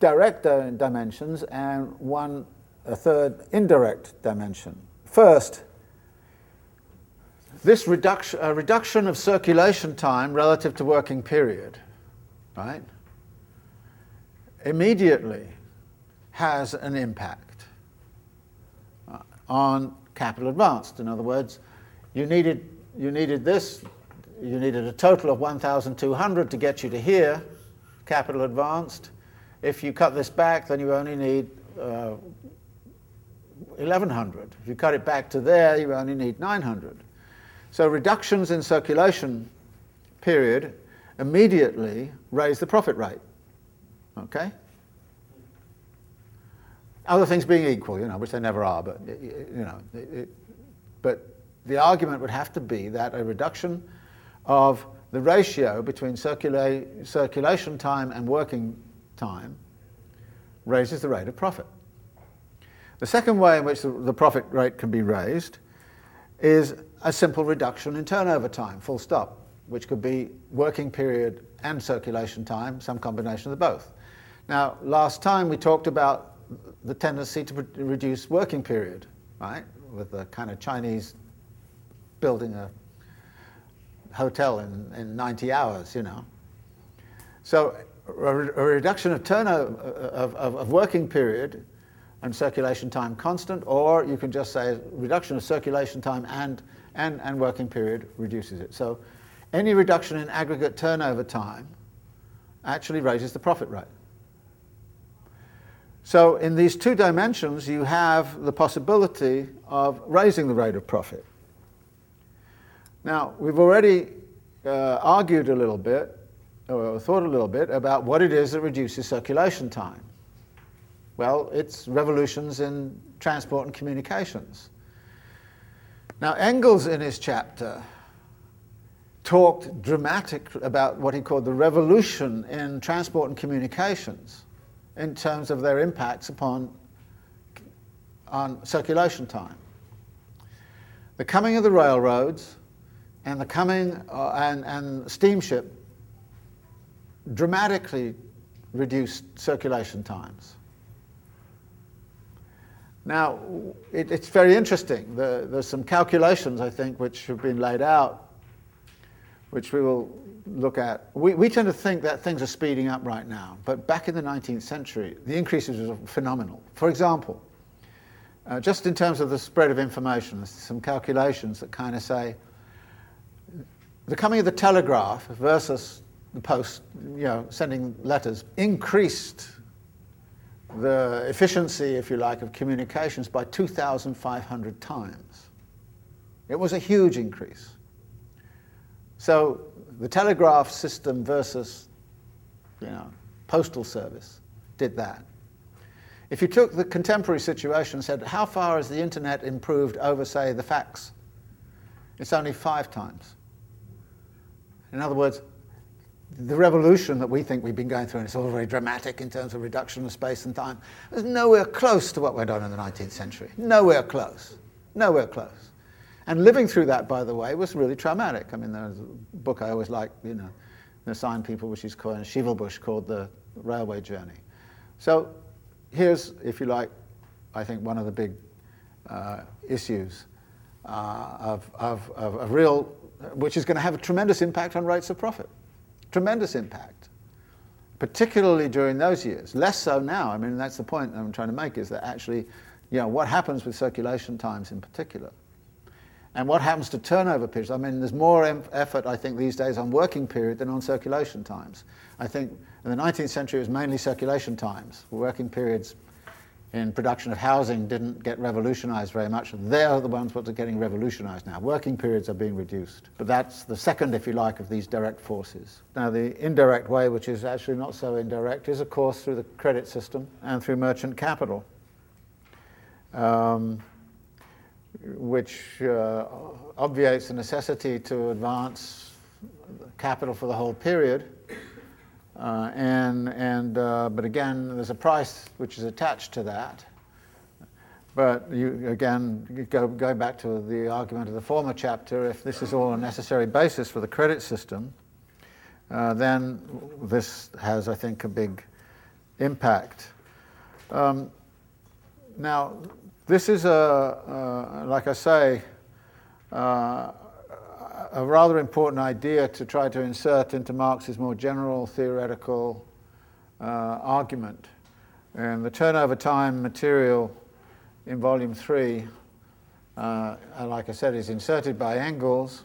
direct dimensions and one, a third indirect dimension. First, this reduction, reduction of circulation time relative to working period right, immediately has an impact uh, on capital advanced. In other words, you needed, you needed this, you needed a total of 1,200 to get you to here, capital advanced. If you cut this back, then you only need uh, 1,100. If you cut it back to there, you only need 900. So reductions in circulation period immediately raise the profit rate. Okay? Other things being equal, you know, which they never are, but you know, it, but the argument would have to be that a reduction of the ratio between circula- circulation time and working time raises the rate of profit. The second way in which the, the profit rate can be raised is a simple reduction in turnover time, full stop, which could be working period and circulation time, some combination of both. Now, last time we talked about the tendency to reduce working period, right, with the kind of Chinese building a hotel in, in 90 hours, you know. So a, a reduction of turnover of, of, of, working period and circulation time constant, or you can just say reduction of circulation time and, and, and working period reduces it. So any reduction in aggregate turnover time actually raises the profit rate. So in these two dimensions, you have the possibility of raising the rate of profit. Now, we've already uh, argued a little bit, or thought a little bit, about what it is that reduces circulation time. Well, it's revolutions in transport and communications. Now, Engels, in his chapter, talked dramatically about what he called the revolution in transport and communications in terms of their impacts upon on circulation time. The coming of the railroads and the coming uh, and, and steamship dramatically reduced circulation times. Now, it, it's very interesting. The, there's some calculations, I think, which have been laid out, which we will look at. We, we tend to think that things are speeding up right now, but back in the 19th century, the increases were phenomenal. For example, uh, just in terms of the spread of information, there's some calculations that kind of say the coming of the telegraph versus the post, you know, sending letters, increased the efficiency, if you like, of communications by 2,500 times. It was a huge increase. So the telegraph system versus, you know, postal service did that. If you took the contemporary situation and said, how far has the internet improved over, say, the fax? It's only five times. In other words, the revolution that we think we've been going through, and it's all very dramatic in terms of reduction of space and time, is nowhere close to what went on in the 19th century. Nowhere close. Nowhere close. And living through that, by the way, was really traumatic. I mean, there's a book I always like, you know, the sign people, which is called Schivelbusch, called The Railway Journey. So here's, if you like, I think one of the big uh, issues uh, of, of, of, of real, which is going to have a tremendous impact on rates of profit. Tremendous impact, particularly during those years. Less so now. I mean, that's the point I'm trying to make is that actually, you know, what happens with circulation times in particular. And what happens to turnover periods? I mean, there's more em- effort, I think, these days on working period than on circulation times. I think in the 19th century it was mainly circulation times. Working periods in production of housing didn't get revolutionized very much. They're the ones that are getting revolutionized now. Working periods are being reduced. But that's the second, if you like, of these direct forces. Now, the indirect way, which is actually not so indirect, is, of course, through the credit system and through merchant capital. Um, which uh, obviates the necessity to advance capital for the whole period. Uh, and, and, uh, but again, there's a price which is attached to that. But you, again, go, go back to the argument of the former chapter, if this is all a necessary basis for the credit system, uh, then this has, I think, a big impact. Um, now, this is a, uh, like I say, uh, a rather important idea to try to insert into Marx's more general theoretical uh, argument. And the turnover time material in volume three, uh, like I said, is inserted by Engels.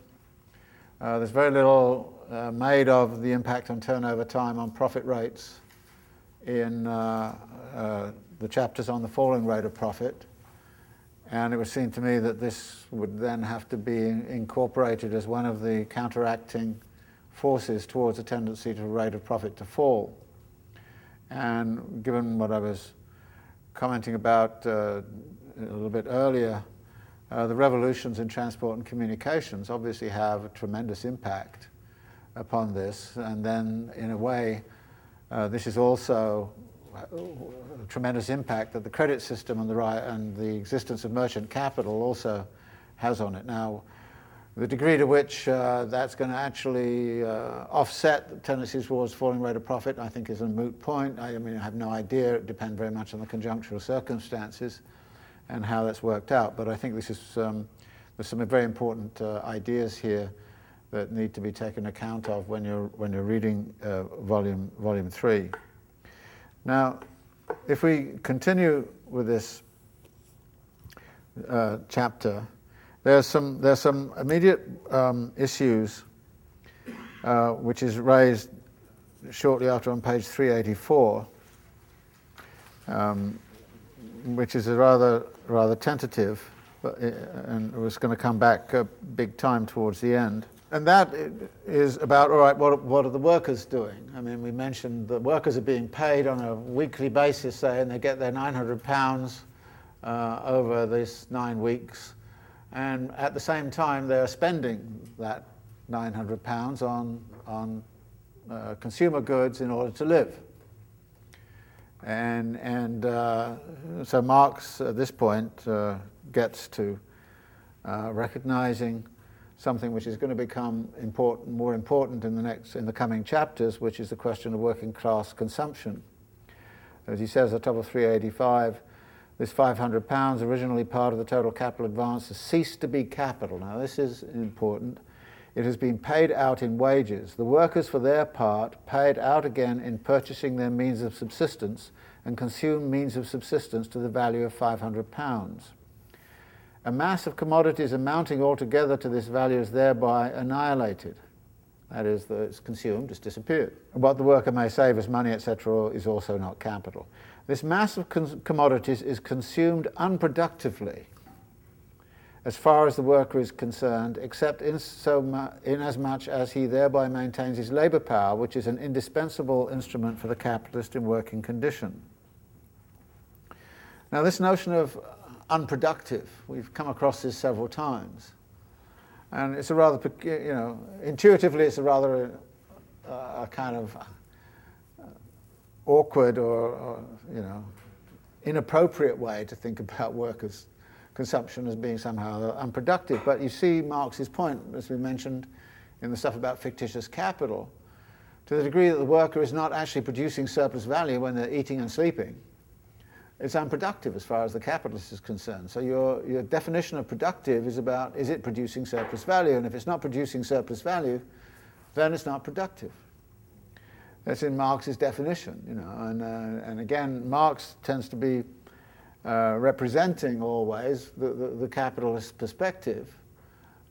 Uh, there's very little uh, made of the impact on turnover time on profit rates in uh, uh, the chapters on the falling rate of profit. And it was seen to me that this would then have to be incorporated as one of the counteracting forces towards a tendency to rate of profit to fall. And given what I was commenting about uh, a little bit earlier, uh, the revolutions in transport and communications obviously have a tremendous impact upon this. And then, in a way, uh, this is also tremendous impact that the credit system and the, right, and the existence of merchant capital also has on it. Now, the degree to which uh, that's going to actually uh, offset tendencies towards falling rate of profit, I think, is a moot point. I, I mean, I have no idea. It depends very much on the conjunctural circumstances and how that's worked out. But I think this is um, there's some very important uh, ideas here that need to be taken account of when you're when you're reading uh, volume volume three. Now, if we continue with this uh, chapter, there's some, there's some immediate um, issues uh, which is raised shortly after on page 384, um, which is a rather, rather tentative, but, and it was going to come back a big time towards the end. And that is about, all right, what, what are the workers doing? I mean, we mentioned that workers are being paid on a weekly basis, say, and they get their 900 pounds uh, over these nine weeks. And at the same time, they're spending that 900 pounds on, on uh, consumer goods in order to live. And, and uh, so Marx, at this point, uh, gets to uh, recognizing something which is going to become important, more important in the next in the coming chapters, which is the question of working class consumption. As he says at top of 385, this 500 pounds, originally part of the total capital advance, has ceased to be capital. Now this is important. It has been paid out in wages. The workers, for their part, paid out again in purchasing their means of subsistence and consumed means of subsistence to the value of 500 pounds. A mass of commodities amounting altogether to this value is thereby annihilated. That is, that it's consumed, it's disappeared. What the worker may save as money, etc., is also not capital. This mass of commodities is consumed unproductively as far as the worker is concerned, except in, so mu- in as much as he thereby maintains his labour power, which is an indispensable instrument for the capitalist in working condition. Now, this notion of unproductive. We've come across this several times. And it's a rather, you know, intuitively it's a rather uh, a kind of uh, awkward or, or, you know, inappropriate way to think about workers' consumption as being somehow unproductive. But you see Marx's point, as we mentioned in the stuff about fictitious capital, to the degree that the worker is not actually producing surplus value when they're eating and sleeping, it's unproductive as far as the capitalist is concerned. So your, your definition of productive is about is it producing surplus value? And if it's not producing surplus value, then it's not productive. That's in Marx's definition, you know. And, uh, and again, Marx tends to be uh, representing always the, the, the capitalist perspective.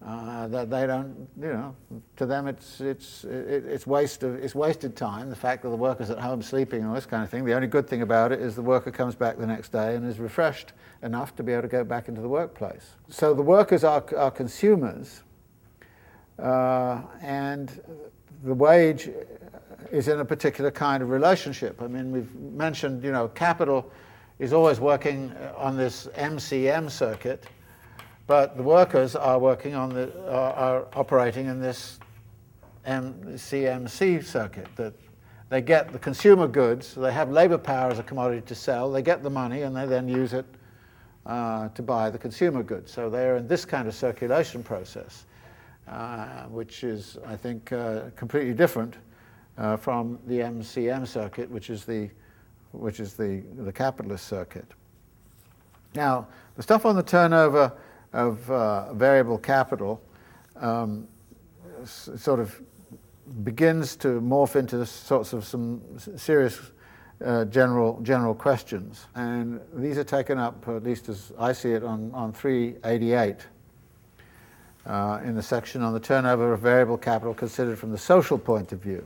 Uh, that they don't, you know, to them it's, it's, it, it's, waste of, it's wasted time, the fact that the worker's at home sleeping and all this kind of thing. The only good thing about it is the worker comes back the next day and is refreshed enough to be able to go back into the workplace. So the workers are, are consumers, uh, and the wage is in a particular kind of relationship. I mean, we've mentioned, you know, capital is always working on this MCM circuit but the workers are working on the, are, are operating in this CMC circuit that they get the consumer goods, they have labor power as a commodity to sell, they get the money, and they then use it uh, to buy the consumer goods. So they're in this kind of circulation process, uh, which is, I think, uh, completely different uh, from the MCM circuit, which is the, which is the, the capitalist circuit. Now, the stuff on the turnover of uh, variable capital um, sort of begins to morph into sorts of some serious uh, general, general questions. And these are taken up, at least as I see it, on, on 388 uh, in the section on the turnover of variable capital considered from the social point of view.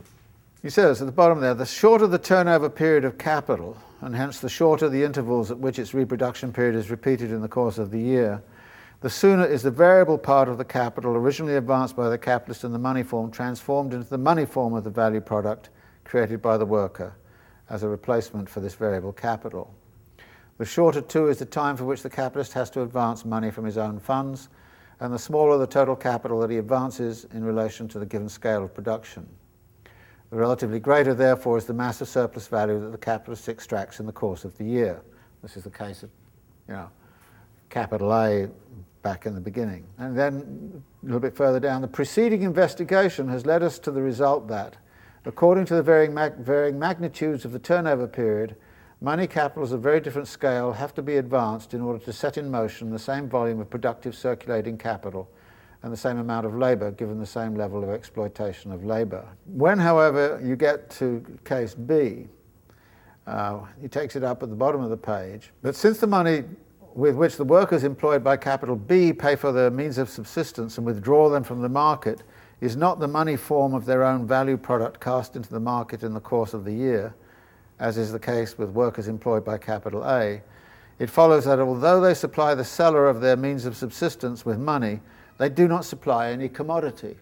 He says at the bottom there, the shorter the turnover period of capital, and hence the shorter the intervals at which its reproduction period is repeated in the course of the year, the sooner is the variable part of the capital originally advanced by the capitalist in the money form transformed into the money form of the value product created by the worker as a replacement for this variable capital. The shorter, too, is the time for which the capitalist has to advance money from his own funds, and the smaller the total capital that he advances in relation to the given scale of production. The relatively greater, therefore, is the mass of surplus value that the capitalist extracts in the course of the year. This is the case of, you know, capital A back in the beginning. And then a little bit further down, the preceding investigation has led us to the result that, according to the varying, mag- varying magnitudes of the turnover period, money capitals of very different scale have to be advanced in order to set in motion the same volume of productive circulating capital and the same amount of labour given the same level of exploitation of labour. When, however, you get to case B, uh, he takes it up at the bottom of the page, but since the money with which the workers employed by capital B pay for their means of subsistence and withdraw them from the market is not the money form of their own value product cast into the market in the course of the year, as is the case with workers employed by capital A, it follows that although they supply the seller of their means of subsistence with money, they do not supply any commodity,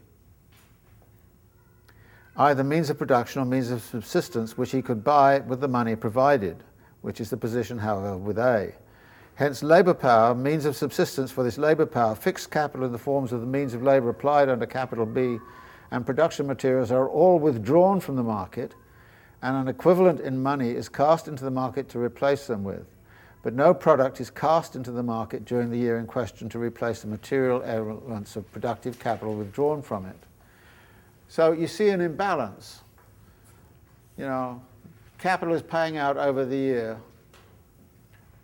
either means of production or means of subsistence which he could buy with the money provided, which is the position, however, with A. Hence, labour power, means of subsistence for this labour power, fixed capital in the forms of the means of labour applied under capital B, and production materials are all withdrawn from the market, and an equivalent in money is cast into the market to replace them with. But no product is cast into the market during the year in question to replace the material elements of productive capital withdrawn from it. So you see an imbalance. You know, capital is paying out over the year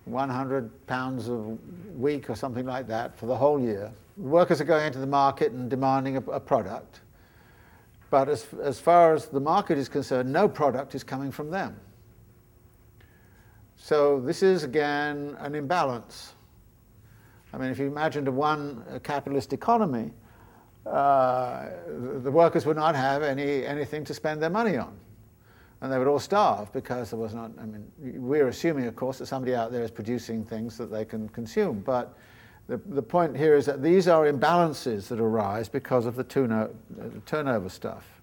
100 pounds a week or something like that for the whole year. Workers are going into the market and demanding a, a product. But as, as far as the market is concerned, no product is coming from them. So this is again an imbalance. I mean, if you imagined a one a capitalist economy, uh, the workers would not have any, anything to spend their money on and they would all starve because there was not, I mean, we're assuming, of course, that somebody out there is producing things that they can consume. But the, the point here is that these are imbalances that arise because of the uh, turnover stuff.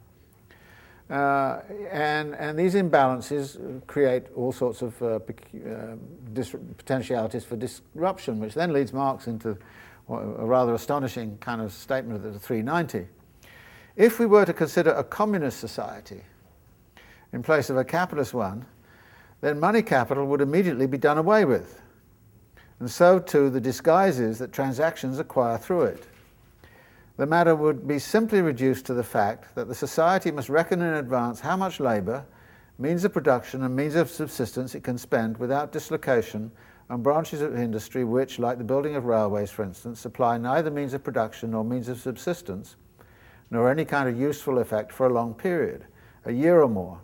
Uh, and, and these imbalances create all sorts of uh, uh, dis- potentialities for disruption, which then leads Marx into a rather astonishing kind of statement of the 390. If we were to consider a communist society, in place of a capitalist one, then money capital would immediately be done away with. And so too the disguises that transactions acquire through it. The matter would be simply reduced to the fact that the society must reckon in advance how much labour, means of production, and means of subsistence it can spend without dislocation on branches of industry which, like the building of railways, for instance, supply neither means of production nor means of subsistence, nor any kind of useful effect for a long period, a year or more,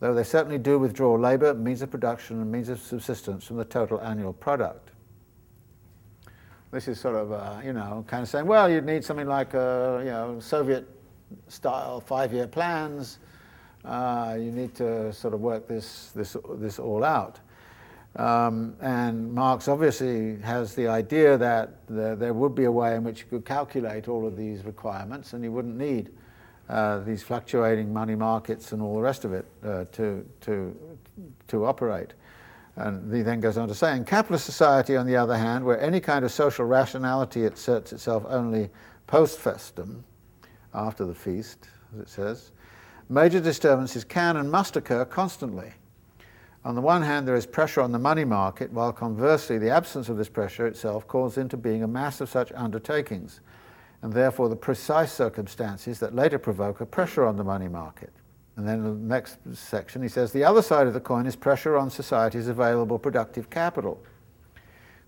though they certainly do withdraw labour, means of production, and means of subsistence from the total annual product. This is sort of, uh, you know, kind of saying, well, you'd need something like, uh, you know, Soviet-style five-year plans. Uh, you need to sort of work this, this, this all out. Um, and Marx obviously has the idea that the, there would be a way in which you could calculate all of these requirements and you wouldn't need uh, these fluctuating money markets and all the rest of it uh, to, to, to operate. And he then goes on to say, in capitalist society, on the other hand, where any kind of social rationality asserts itself only post festum, after the feast, as it says, major disturbances can and must occur constantly. On the one hand, there is pressure on the money market, while conversely, the absence of this pressure itself calls into being a mass of such undertakings and therefore the precise circumstances that later provoke a pressure on the money market. And then the next section, he says the other side of the coin is pressure on society's available productive capital.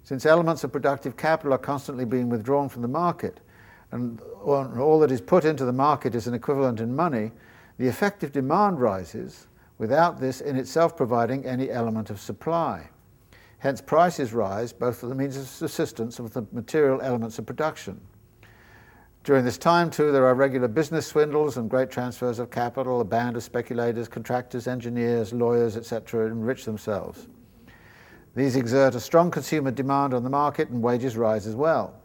Since elements of productive capital are constantly being withdrawn from the market, and all that is put into the market is an equivalent in money, the effective demand rises without this in itself providing any element of supply. Hence, prices rise both for the means of subsistence and for the material elements of production. During this time, too, there are regular business swindles and great transfers of capital. A band of speculators, contractors, engineers, lawyers, etc., enrich themselves. These exert a strong consumer demand on the market, and wages rise as well.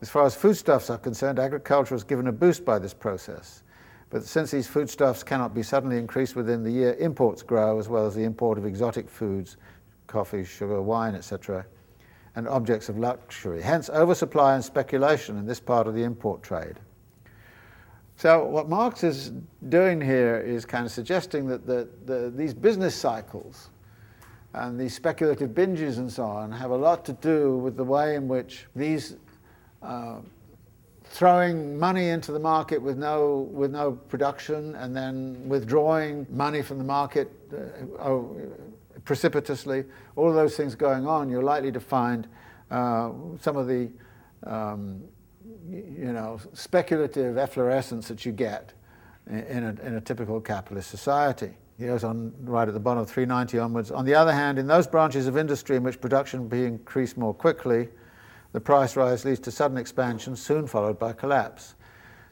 As far as foodstuffs are concerned, agriculture is given a boost by this process. But since these foodstuffs cannot be suddenly increased within the year, imports grow as well as the import of exotic foods, coffee, sugar, wine, etc., and objects of luxury. Hence, oversupply and speculation in this part of the import trade. So, what Marx is doing here is kind of suggesting that the, the, these business cycles and these speculative binges and so on have a lot to do with the way in which these uh, throwing money into the market with no, with no production and then withdrawing money from the market uh, oh, precipitously, all of those things going on, you're likely to find uh, some of the um, you know, speculative efflorescence that you get in a, in a typical capitalist society. He goes on right at the bottom of 390 onwards. On the other hand, in those branches of industry in which production be increased more quickly, the price rise leads to sudden expansion, soon followed by collapse.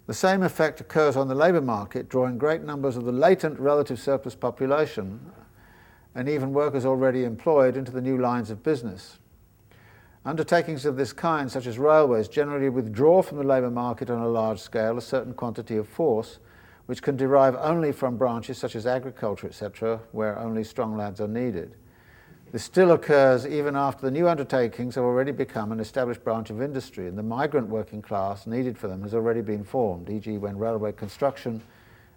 The same effect occurs on the labour market, drawing great numbers of the latent relative surplus population and even workers already employed into the new lines of business. Undertakings of this kind, such as railways, generally withdraw from the labour market on a large scale a certain quantity of force, which can derive only from branches such as agriculture, etc., where only strong lads are needed. This still occurs even after the new undertakings have already become an established branch of industry and the migrant working class needed for them has already been formed, e.g., when railway construction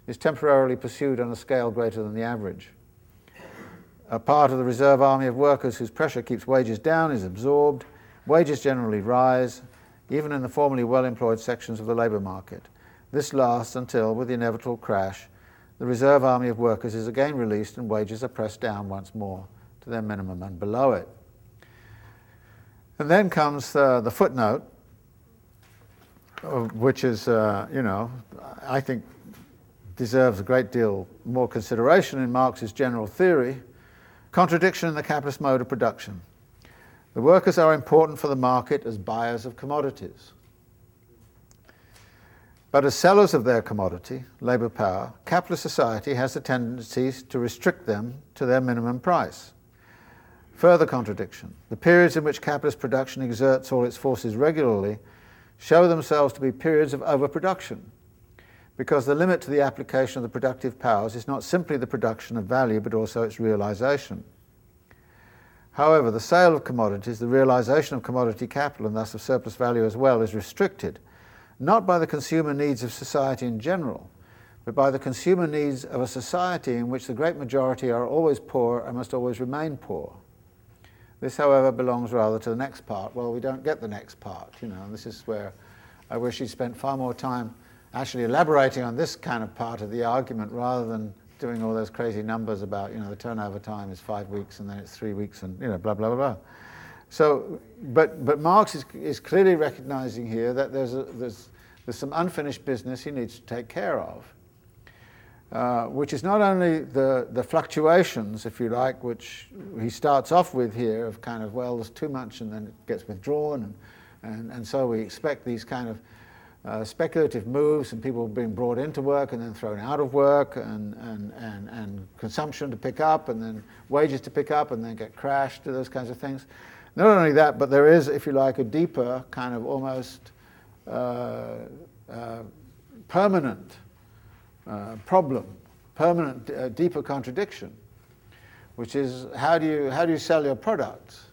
is temporarily pursued on a scale greater than the average. A part of the reserve army of workers whose pressure keeps wages down is absorbed. Wages generally rise, even in the formerly well employed sections of the labour market. This lasts until, with the inevitable crash, the reserve army of workers is again released and wages are pressed down once more to their minimum and below it. And then comes uh, the footnote, which is, uh, you know, I think deserves a great deal more consideration in Marx's general theory contradiction in the capitalist mode of production. The workers are important for the market as buyers of commodities. But as sellers of their commodity, labour power, capitalist society has a tendency to restrict them to their minimum price. Further contradiction. The periods in which capitalist production exerts all its forces regularly show themselves to be periods of overproduction, because the limit to the application of the productive powers is not simply the production of value, but also its realization. However, the sale of commodities, the realization of commodity capital, and thus of surplus value as well, is restricted not by the consumer needs of society in general, but by the consumer needs of a society in which the great majority are always poor and must always remain poor. This, however, belongs rather to the next part. Well, we don't get the next part, you know, and this is where I wish he'd spent far more time actually elaborating on this kind of part of the argument rather than doing all those crazy numbers about, you know, the turnover time is five weeks and then it's three weeks and, you know, blah, blah, blah, blah. So, but, but Marx is, is clearly recognizing here that there's, a, there's, there's some unfinished business he needs to take care of uh, which is not only the, the fluctuations, if you like, which he starts off with here of kind of, well, there's too much and then it gets withdrawn, and, and, and so we expect these kind of uh, speculative moves and people being brought into work and then thrown out of work and, and, and, and consumption to pick up and then wages to pick up and then get crashed, to those kinds of things. Not only that, but there is, if you like, a deeper kind of almost uh, uh permanent uh, problem, permanent, uh, deeper contradiction, which is how do you, how do you sell your products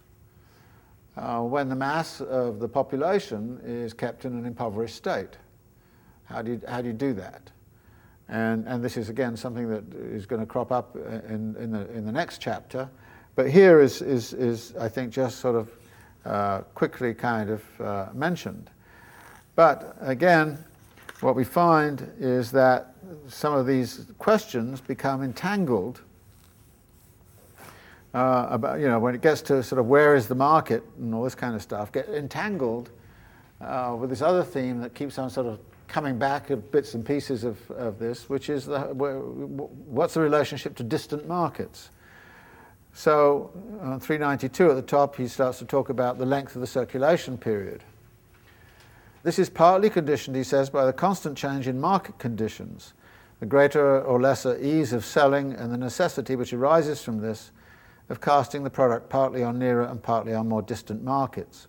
uh, when the mass of the population is kept in an impoverished state? How do you, how do, you do that? And, and this is again something that is going to crop up in, in, the, in the next chapter. But here is, is, is I think, just sort of uh, quickly kind of uh, mentioned. But again, what we find is that some of these questions become entangled uh, about, you know, when it gets to sort of where is the market and all this kind of stuff, get entangled uh, with this other theme that keeps on sort of coming back at bits and pieces of, of this, which is the, what's the relationship to distant markets? So on 392 at the top, he starts to talk about the length of the circulation period. This is partly conditioned, he says, by the constant change in market conditions, the greater or lesser ease of selling, and the necessity which arises from this of casting the product partly on nearer and partly on more distant markets.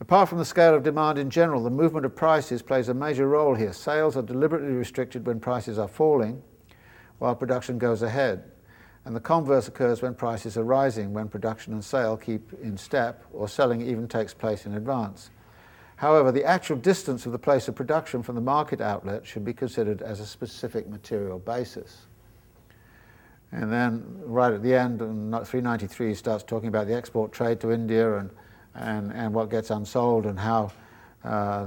Apart from the scale of demand in general, the movement of prices plays a major role here. Sales are deliberately restricted when prices are falling, while production goes ahead. And the converse occurs when prices are rising, when production and sale keep in step, or selling even takes place in advance. However, the actual distance of the place of production from the market outlet should be considered as a specific material basis. And then, right at the end, 393 he starts talking about the export trade to India and and, and what gets unsold and how uh,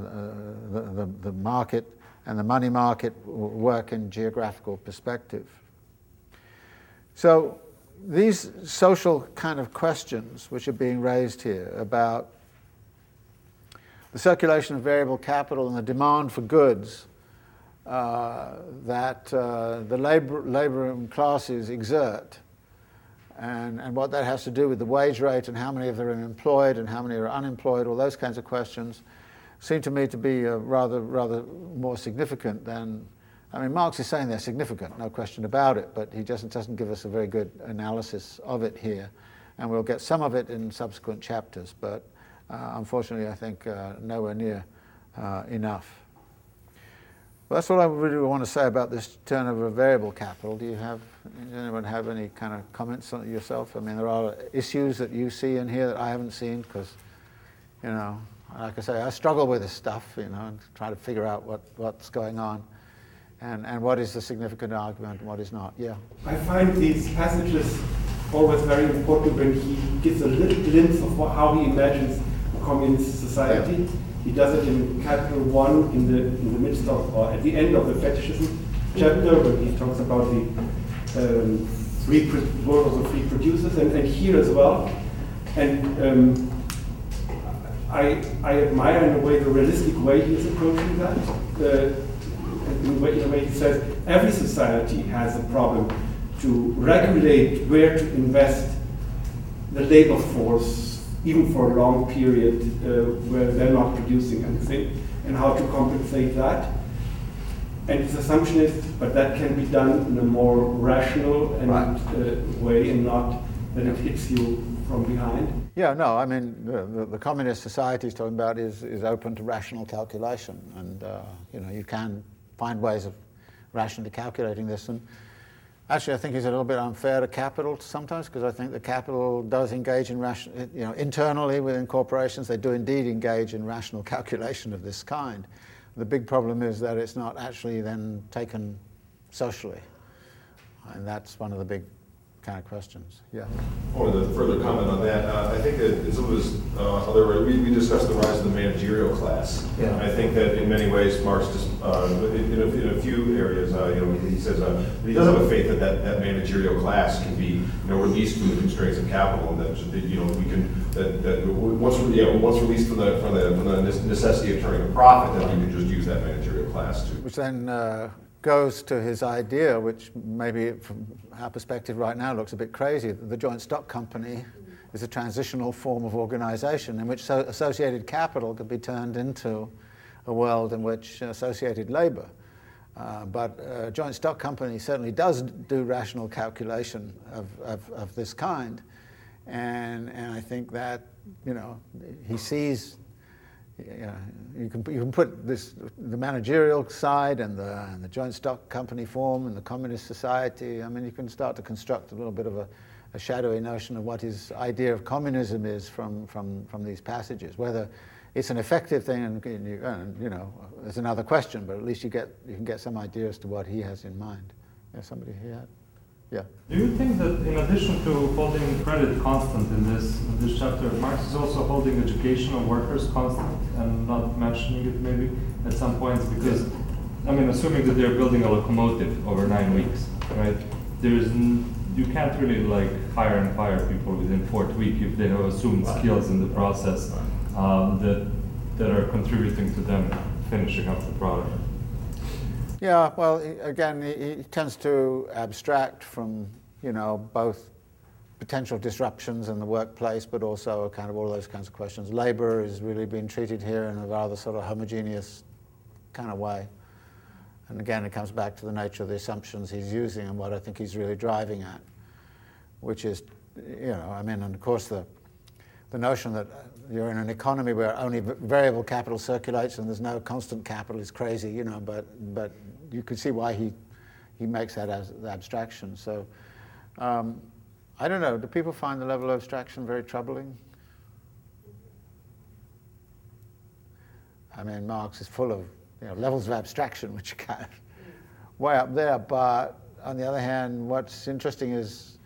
the, the, the market and the money market work in geographical perspective. So these social kind of questions which are being raised here about the circulation of variable capital and the demand for goods uh, that uh, the labor, laboring classes exert and, and what that has to do with the wage rate and how many of them are employed and how many are unemployed, all those kinds of questions seem to me to be uh, rather, rather more significant than. I mean, Marx is saying they're significant, no question about it, but he just doesn't give us a very good analysis of it here. And we'll get some of it in subsequent chapters, but uh, unfortunately, I think uh, nowhere near uh, enough. Well, that's what I really want to say about this turnover of variable capital. Do you have does anyone have any kind of comments on it yourself? I mean, there are issues that you see in here that I haven't seen because, you know, like I say, I struggle with this stuff, you know, and try to figure out what, what's going on and, and what is the significant argument and what is not. Yeah.
I find these passages always very important when he gives a little glimpse of how he imagines a communist society. Yeah. He does it in Capital 1 in the, in the midst of, or at the end of the fetishism chapter, when he talks about the um, world of the free producers, and, and here as well. And um, I, I admire in a way the realistic way he is approaching that. Uh, in, a way, in a way he says every society has a problem to regulate where to invest the labor force, even for a long period uh, where they're not producing anything, and how to compensate that. And his assumption is, but that can be done in a more rational and right. uh, way and not that it hits you from behind.
Yeah, no, I mean, the, the, the communist society he's talking about is, is open to rational calculation. And, uh, you know, you can find ways of rationally calculating this. And actually, I think he's a little bit unfair to capital sometimes because I think the capital does engage in rational, you know, internally within corporations, they do indeed engage in rational calculation of this kind. The big problem is that it's not actually then taken socially. And that's one of the big kind of questions. Yeah.
Oh, a further comment on that, uh, I think that in some of his uh, other, we, we discussed the rise of the managerial class.
Yeah.
I think that in many ways, Marx just, uh, in, a, in a few areas, uh, you know, he says uh, he does have a faith that, that that managerial class can be, you know, released from the constraints of capital, and that, you know, we can, that, that once, yeah, once released from the, from the, from the necessity of turning a profit, then we can just use that managerial class to.
Which then uh, goes to his idea, which maybe from our perspective right now looks a bit crazy, that the joint stock company is a transitional form of organization in which so associated capital could be turned into a world in which associated labor. Uh, but a joint stock company certainly does do rational calculation of, of, of this kind. And, and I think that, you know, he sees you, know, you, can, you can put this, the managerial side and the, and the joint stock company form and the communist society. I mean, you can start to construct a little bit of a, a shadowy notion of what his idea of communism is from, from, from these passages. Whether it's an effective thing, and, and you know, is another question, but at least you, get, you can get some idea as to what he has in mind. Yeah, somebody here? Yeah.
Do you think that in addition to holding credit constant in this in this chapter, Marx is also holding educational workers constant and not mentioning it maybe at some points because I mean assuming that they're building a locomotive over nine weeks, right? There's you can't really like hire and fire people within fourth week if they have assumed skills in the process um, that that are contributing to them finishing up the product.
Yeah, well, again, he, he tends to abstract from, you know, both potential disruptions in the workplace, but also kind of all those kinds of questions. Labor is really being treated here in a rather sort of homogeneous kind of way. And again, it comes back to the nature of the assumptions he's using and what I think he's really driving at, which is, you know, I mean, and of course the, the notion that you're in an economy where only variable capital circulates and there's no constant capital is crazy, you know, but, but you can see why he, he makes that as abstraction. So um, I don't know, do people find the level of abstraction very troubling? I mean, Marx is full of you know, levels of abstraction, which are kind of way up there. But on the other hand, what's interesting is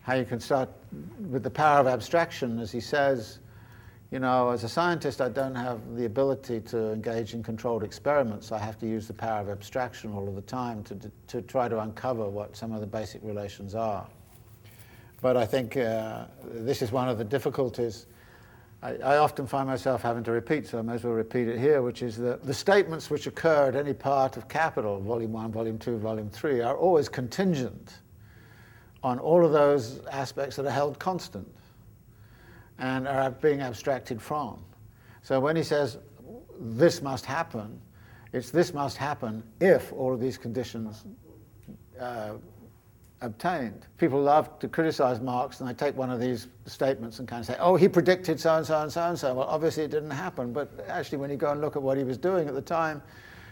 how you can start with the power of abstraction, as he says, you know, as a scientist, I don't have the ability to engage in controlled experiments. I have to use the power of abstraction all of the time to, to, try to uncover what some of the basic relations are. But I think uh, this is one of the difficulties. I, I, often find myself having to repeat, so I may as well repeat it here, which is that the statements which occur at any part of Capital, Volume 1, Volume 2, Volume 3, are always contingent on all of those aspects that are held constant and are being abstracted from. So when he says this must happen, it's this must happen if all of these conditions uh, obtained. People love to criticize Marx, and they take one of these statements and kind of say, oh, he predicted so and so and so and so. Well, obviously it didn't happen, but actually, when you go and look at what he was doing at the time,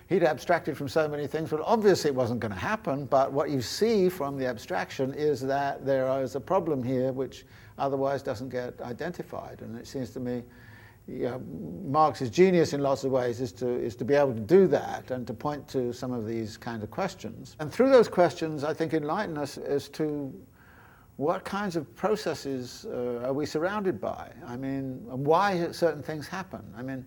he'd abstracted from so many things. Well, obviously it wasn't going to happen, but what you see from the abstraction is that there is a problem here which otherwise doesn't get identified. And it seems to me you know, Marx's genius in lots of ways is to, is to be able to do that and to point to some of these kind of questions. And through those questions, I think enlighten us as to what kinds of processes uh, are we surrounded by? I mean, why certain things happen? I mean,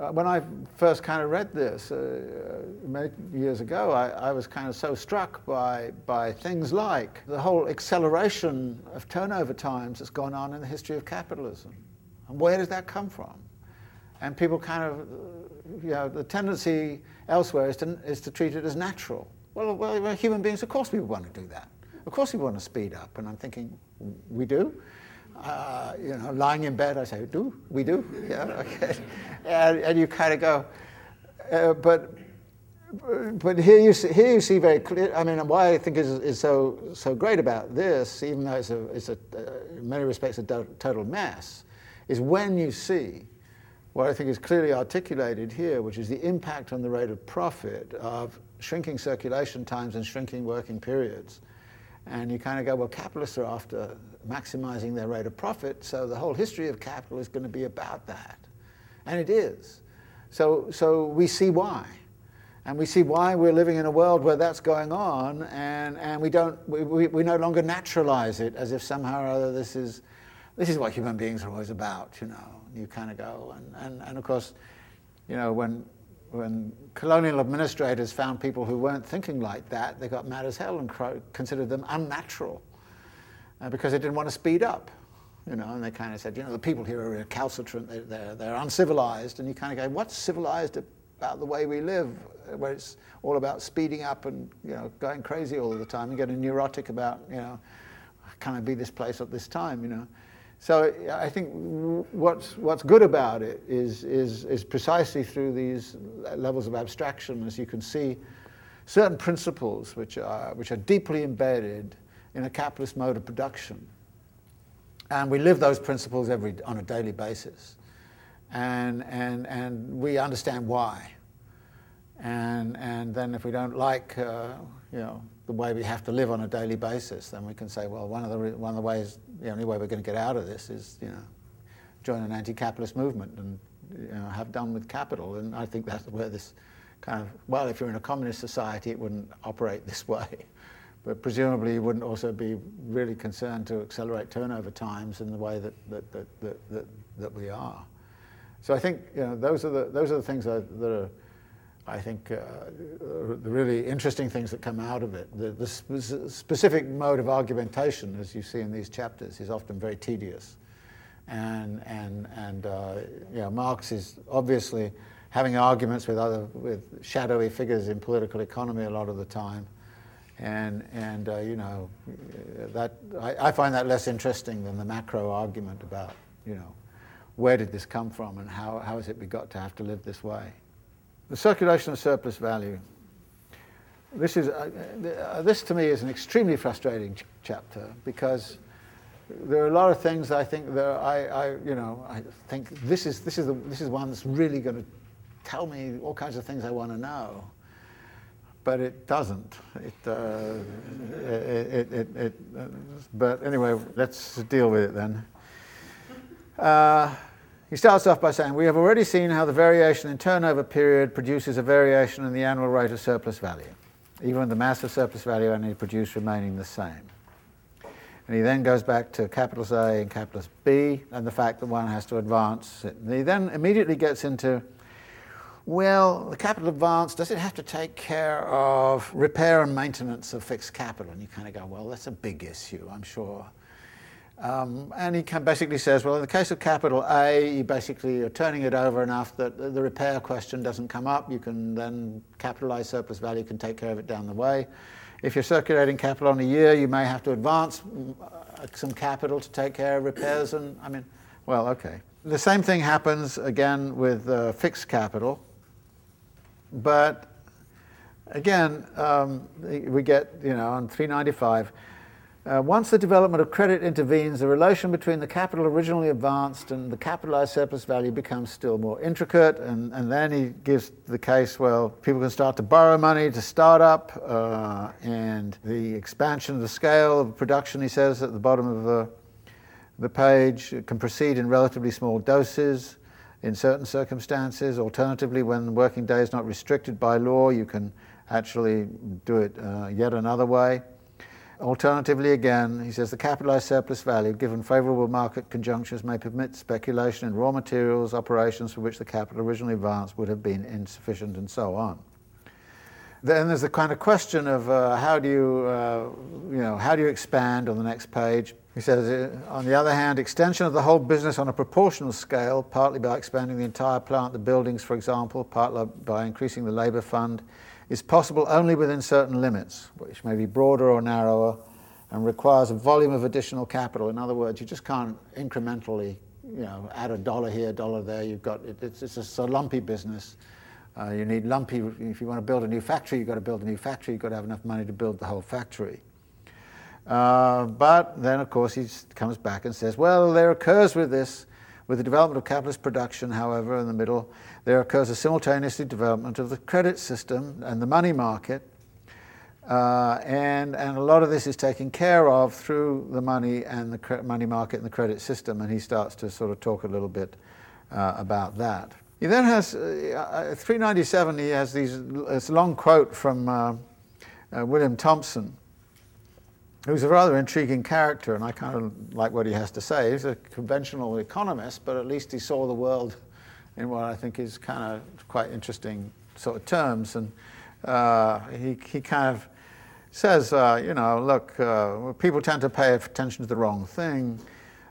Uh, when I first kind of read this uh, uh, many years ago, I, I, was kind of so struck by, by things like the whole acceleration of turnover times that's gone on in the history of capitalism. And where does that come from? And people kind of, uh, you know, the tendency elsewhere is to, is to treat it as natural. Well, well, human beings, of course we want to do that. Of course we want to speed up. And I'm thinking, we do? Uh, you know, lying in bed, I say, do? We do? Yeah, okay. and, and you kind of go, uh, but but here you see, here you see very clear. I mean, why I think is, is so so great about this, even though it's a, it's a uh, in many respects a total mess, is when you see what I think is clearly articulated here, which is the impact on the rate of profit of shrinking circulation times and shrinking working periods. And you kind of go, well, capitalists are after maximizing their rate of profit, so the whole history of capital is going to be about that. And it is. So, so we see why. And we see why we're living in a world where that's going on, and, and we, don't, we, we, we no longer naturalize it as if somehow or other this is this is what human beings are always about, you know. You kind of go, and, and, and of course, you know, when, when colonial administrators found people who weren't thinking like that, they got mad as hell and considered them unnatural Uh, because they didn't want to speed up, you know, and they kind of said, you know, the people here are recalcitrant, they're, they're, they're uncivilized, and you kind of go, what's civilized about the way we live, where it's all about speeding up and, you know, going crazy all the time and getting neurotic about, you know, can I be this place at this time, you know. So I think what's, what's good about it is, is, is precisely through these levels of abstraction, as you can see, certain principles which are, which are deeply embedded in a capitalist mode of production. And we live those principles every, on a daily basis. And, and, and we understand why. And, and then if we don't like, uh, you know, the way we have to live on a daily basis, then we can say, well, one of the, one of the ways, the only way we're going to get out of this is, you know, join an anti-capitalist movement and you know, have done with capital. And I think that's where this kind of, well, if you're in a communist society, it wouldn't operate this way. But presumably you wouldn't also be really concerned to accelerate turnover times in the way that, that, that, that, that, that we are. So I think you know, those, are the, those are the things that, that are I think uh, the really interesting things that come out of it. The, the sp- specific mode of argumentation, as you see in these chapters, is often very tedious. And, and, and uh, you know, Marx is obviously having arguments with other with shadowy figures in political economy a lot of the time. And, and uh, you know, that, I, I, find that less interesting than the macro argument about, you know, where did this come from and how, how has it we got to have to live this way. The circulation of surplus value. This, is, uh, uh, this to me is an extremely frustrating ch- chapter because there are a lot of things I think that I, I, you know, I think this is, this, is the, this is one that's really going to tell me all kinds of things I want to know. But it doesn't. It, uh, it, it, it but anyway, let's deal with it then. Uh, he starts off by saying, We have already seen how the variation in turnover period produces a variation in the annual rate of surplus value, even the mass of surplus value only produced remaining the same. And he then goes back to capitals A and capitals B and the fact that one has to advance. And he then immediately gets into well, the capital advance, does it have to take care of repair and maintenance of fixed capital? And you kind of go, well, that's a big issue, I'm sure. Um, and he basically says, well, in the case of capital A, you basically are turning it over enough that the repair question doesn't come up. You can then capitalize surplus value, can take care of it down the way. If you're circulating capital on a year, you may have to advance uh, some capital to take care of repairs. And I mean, well, okay. The same thing happens again with uh, fixed capital. But again, um, we get, you know, on 395, uh, once the development of credit intervenes, the relation between the capital originally advanced and the capitalized surplus value becomes still more intricate. And, and then he gives the case well, people can start to borrow money to start up, uh, and the expansion of the scale of production, he says at the bottom of the, the page, can proceed in relatively small doses in certain circumstances. Alternatively, when working day is not restricted by law, you can actually do it uh, yet another way. Alternatively, again, he says the capitalized surplus value, given favorable market conjunctures, may permit speculation in raw materials operations for which the capital originally advanced would have been insufficient, and so on. Then there's the kind of question of uh, how do you, uh, you know, how do you expand on the next page? He says, uh, on the other hand, extension of the whole business on a proportional scale, partly by expanding the entire plant, the buildings, for example, partly by increasing the labour fund, is possible only within certain limits, which may be broader or narrower, and requires a volume of additional capital. In other words, you just can't incrementally, you know, add a dollar here, a dollar there. You've got it, it's, it's a lumpy business. Uh, you need lumpy, if you want to build a new factory, you've got to build a new factory, you've got to have enough money to build the whole factory. Uh, but then, of course, he comes back and says, well, there occurs with this, with the development of capitalist production, however, in the middle, there occurs a simultaneous development of the credit system and the money market. Uh, and, and a lot of this is taken care of through the money and the cre- money market and the credit system. And he starts to sort of talk a little bit uh, about that. He then has, uh, uh 397, he has these, this long quote from uh, uh, William Thompson, who's a rather intriguing character, and I kind of like what he has to say. He's a conventional economist, but at least he saw the world in what I think is kind of quite interesting sort of terms. And uh, he, he kind of says, uh, you know, look, people tend to pay attention to the wrong thing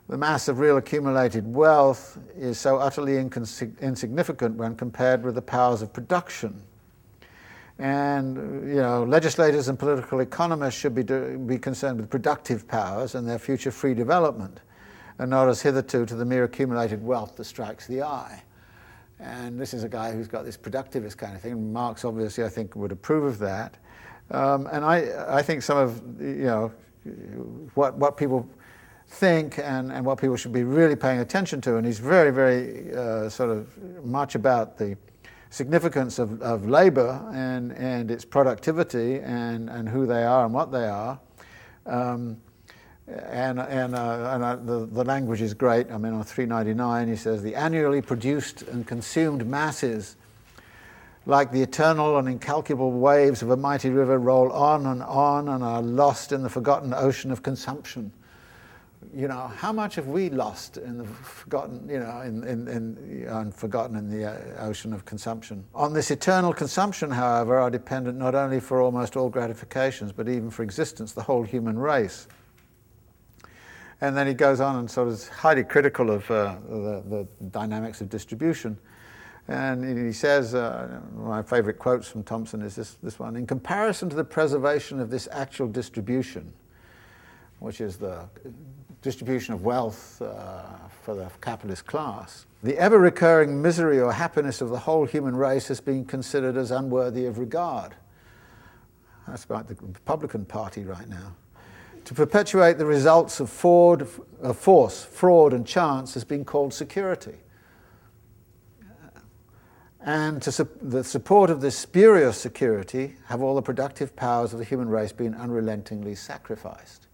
the mass of real accumulated wealth is so utterly insignificant when compared with the powers of production. And you know, legislators and political economists should be, do, be concerned with productive powers and their future free development, and not as hitherto to the mere accumulated wealth that strikes the eye. And this is a guy who's got this productivist kind of thing. Marx, obviously, I think, would approve of that. Um, and I, I think some of you know what what people think and, and what people should be really paying attention to. And he's very, very uh, sort of much about the significance of, of labor and, and its productivity and, and who they are and what they are. Um, and and, uh, and uh, the, the language is great. I mean, on 399, he says, the annually produced and consumed masses, like the eternal and incalculable waves of a mighty river, roll on and on and are lost in the forgotten ocean of consumption you know, how much have we lost in the forgotten, you know, in, in, in, and forgotten in the uh, ocean of consumption? On this eternal consumption, however, are dependent not only for almost all gratifications, but even for existence, the whole human race. And then he goes on and sort of is highly critical of uh, the, the, dynamics of distribution. And he says, uh, my favorite quotes from Thompson is this, this one In comparison to the preservation of this actual distribution, which is the distribution of wealth uh, for the capitalist class, the ever recurring misery or happiness of the whole human race has been considered as unworthy of regard. That's about the Republican Party right now. To perpetuate the results of fraud, force, fraud, and chance has been called security. And to su- the support of this spurious security have all the productive powers of the human race been unrelentingly sacrificed.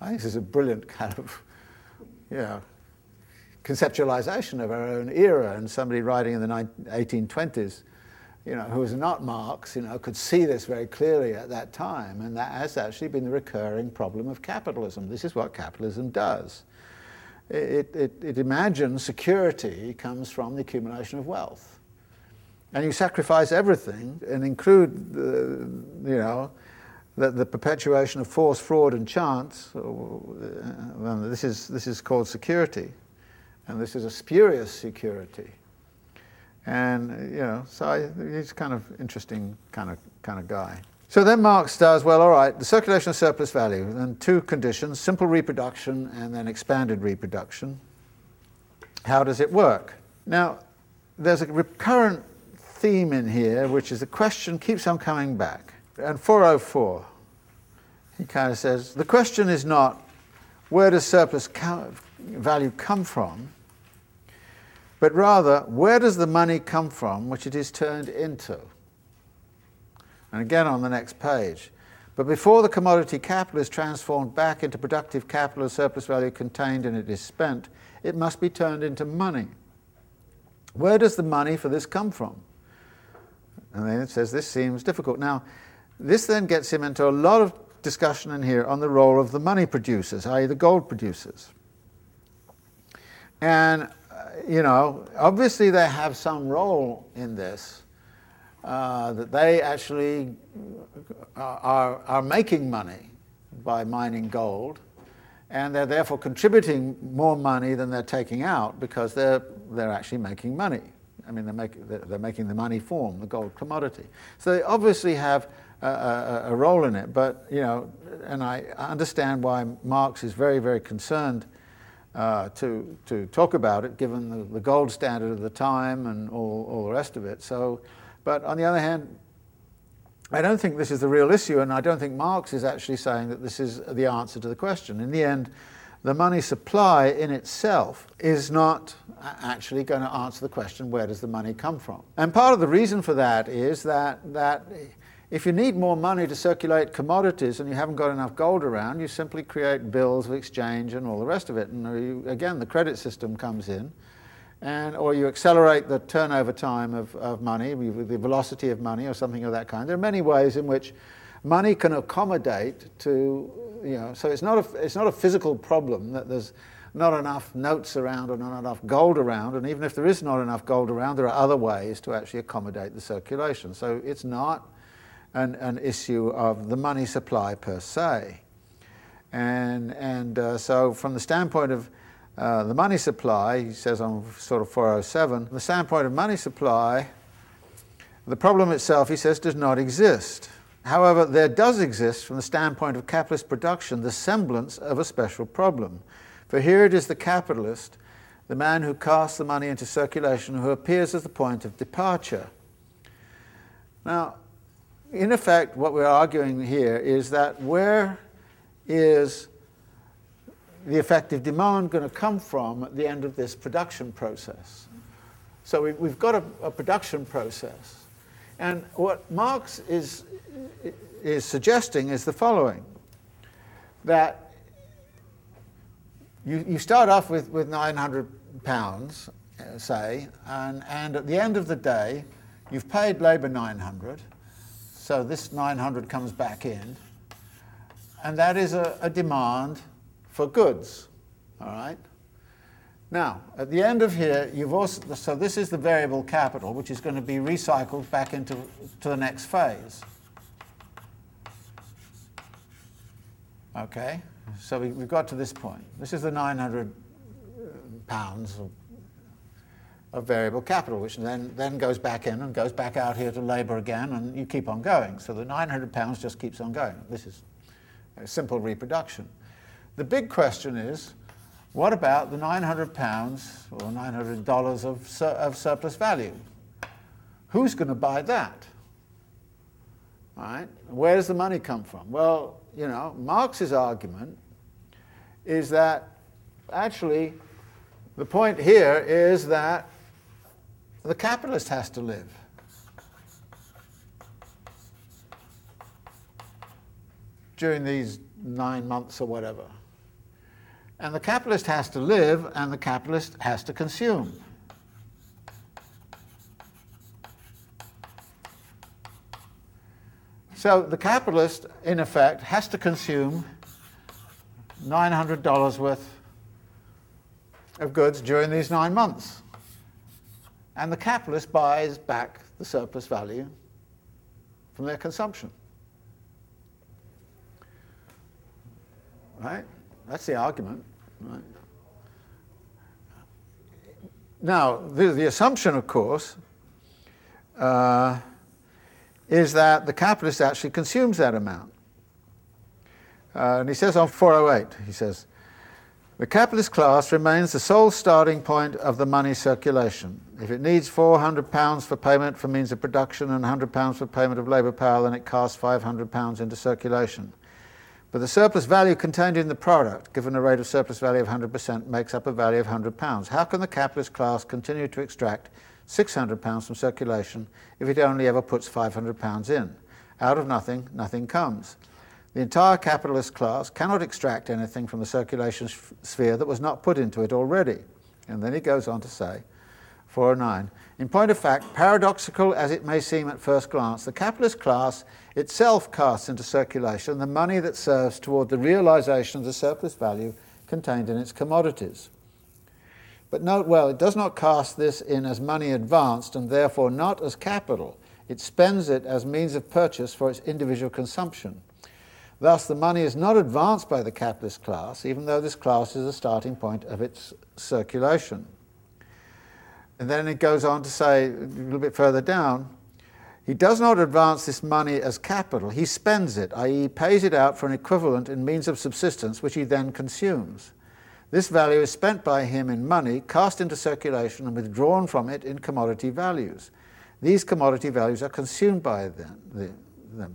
I think this is a brilliant kind of, you know, conceptualization of our own era. And somebody writing in the 1820s, you know, who was not Marx, you know, could see this very clearly at that time. And that has actually been the recurring problem of capitalism. This is what capitalism does. It, it, it imagines security comes from the accumulation of wealth. And you sacrifice everything and include, the, you know, the, the perpetuation of force, fraud, and chance. Uh, this, is, this is called security. And this is a spurious security. And, you know, so I, he's kind of interesting kind of, kind of guy. So then Marx does, well, all right, the circulation of surplus value, and two conditions, simple reproduction and then expanded reproduction. How does it work? Now, there's a recurrent theme in here, which is the question keeps on coming back. And 404, he kind of says, the question is not where does surplus value come from, but rather, where does the money come from which it is turned into? And again on the next page. But before the commodity capital is transformed back into productive capital or surplus value contained and it is spent, it must be turned into money. Where does the money for this come from? And then it says this seems difficult. Now, this then gets him into a lot of discussion in here on the role of the money producers, i.e., the gold producers. And you know, obviously they have some role in this, uh, that they actually are, are making money by mining gold, and they're therefore contributing more money than they're taking out because they're, they're actually making money. I mean, they're, make, they're making the money form, the gold commodity. So they obviously have a, a, role in it, but, you know, and I understand why Marx is very, very concerned uh, to, to talk about it, given the, the, gold standard of the time and all, all the rest of it. So, but on the other hand, I don't think this is the real issue, and I don't think Marx is actually saying that this is the answer to the question. In the end, the money supply in itself is not actually going to answer the question where does the money come from? And part of the reason for that is that, that if you need more money to circulate commodities and you haven't got enough gold around, you simply create bills of exchange and all the rest of it. And you, again, the credit system comes in, and or you accelerate the turnover time of, of money, the velocity of money, or something of that kind. There are many ways in which money can accommodate to, you know, so it's not a, it's not a physical problem that there's not enough notes around or not enough gold around, and even if there is not enough gold around, there are other ways to actually accommodate the circulation. So it's not an, an issue of the money supply per se. And, and uh, so, from the standpoint of uh, the money supply, he says on sort of 407, the standpoint of money supply, the problem itself, he says, does not exist. However, there does exist, from the standpoint of capitalist production, the semblance of a special problem. For here it is the capitalist, the man who casts the money into circulation, who appears as the point of departure. Now, in effect, what we're arguing here is that where is the effective demand going to come from at the end of this production process? So we, have got a, a, production process. And what Marx is, is suggesting is the following that you, you start off with, with 900 pounds, uh, say, and, and at the end of the day, you've paid labour 900 so this 900 comes back in, and that is a, a demand for goods, all right? Now, at the end of here, you've also, so this is the variable capital, which is going to be recycled back into to the next phase. Okay? So we, have got to this point. This is the 900 uh, pounds of, variable capital, which then, then goes back in and goes back out here to labour again, and you keep on going. So the 900 pounds just keeps on going. This is simple reproduction. The big question is, what about the 900 pounds or $900 of, sur- of surplus value? Who's going to buy that? Right? Where does the money come from? Well, you know, Marx's argument is that actually the point here is that the capitalist has to live. During these nine months or whatever. And the capitalist has to live and the capitalist has to consume. So the capitalist, in effect, has to consume $900 worth of goods during these nine months. And the capitalist buys back the surplus value from their consumption. Right? That's the argument. Right? Now, the, the assumption, of course, uh, is that the capitalist actually consumes that amount. Uh, and he says on 408, he says, the capitalist class remains the sole starting point of the money circulation. If it needs £400 for payment for means of production and £100 for payment of labour power, then it casts £500 into circulation. But the surplus value contained in the product, given a rate of surplus value of 100%, makes up a value of £100. How can the capitalist class continue to extract £600 from circulation if it only ever puts £500 in. Out of nothing, nothing comes. The entire capitalist class cannot extract anything from the circulation sphere that was not put into it already. And then he goes on to say, 409. In point of fact, paradoxical as it may seem at first glance, the capitalist class itself casts into circulation the money that serves toward the realization of the surplus value contained in its commodities. But note well, it does not cast this in as money advanced and therefore not as capital. It spends it as means of purchase for its individual consumption. Thus, the money is not advanced by the capitalist class, even though this class is the starting point of its circulation. And then it goes on to say, a little bit further down, he does not advance this money as capital, he spends it, i.e., pays it out for an equivalent in means of subsistence, which he then consumes. This value is spent by him in money, cast into circulation, and withdrawn from it in commodity values. These commodity values are consumed by them.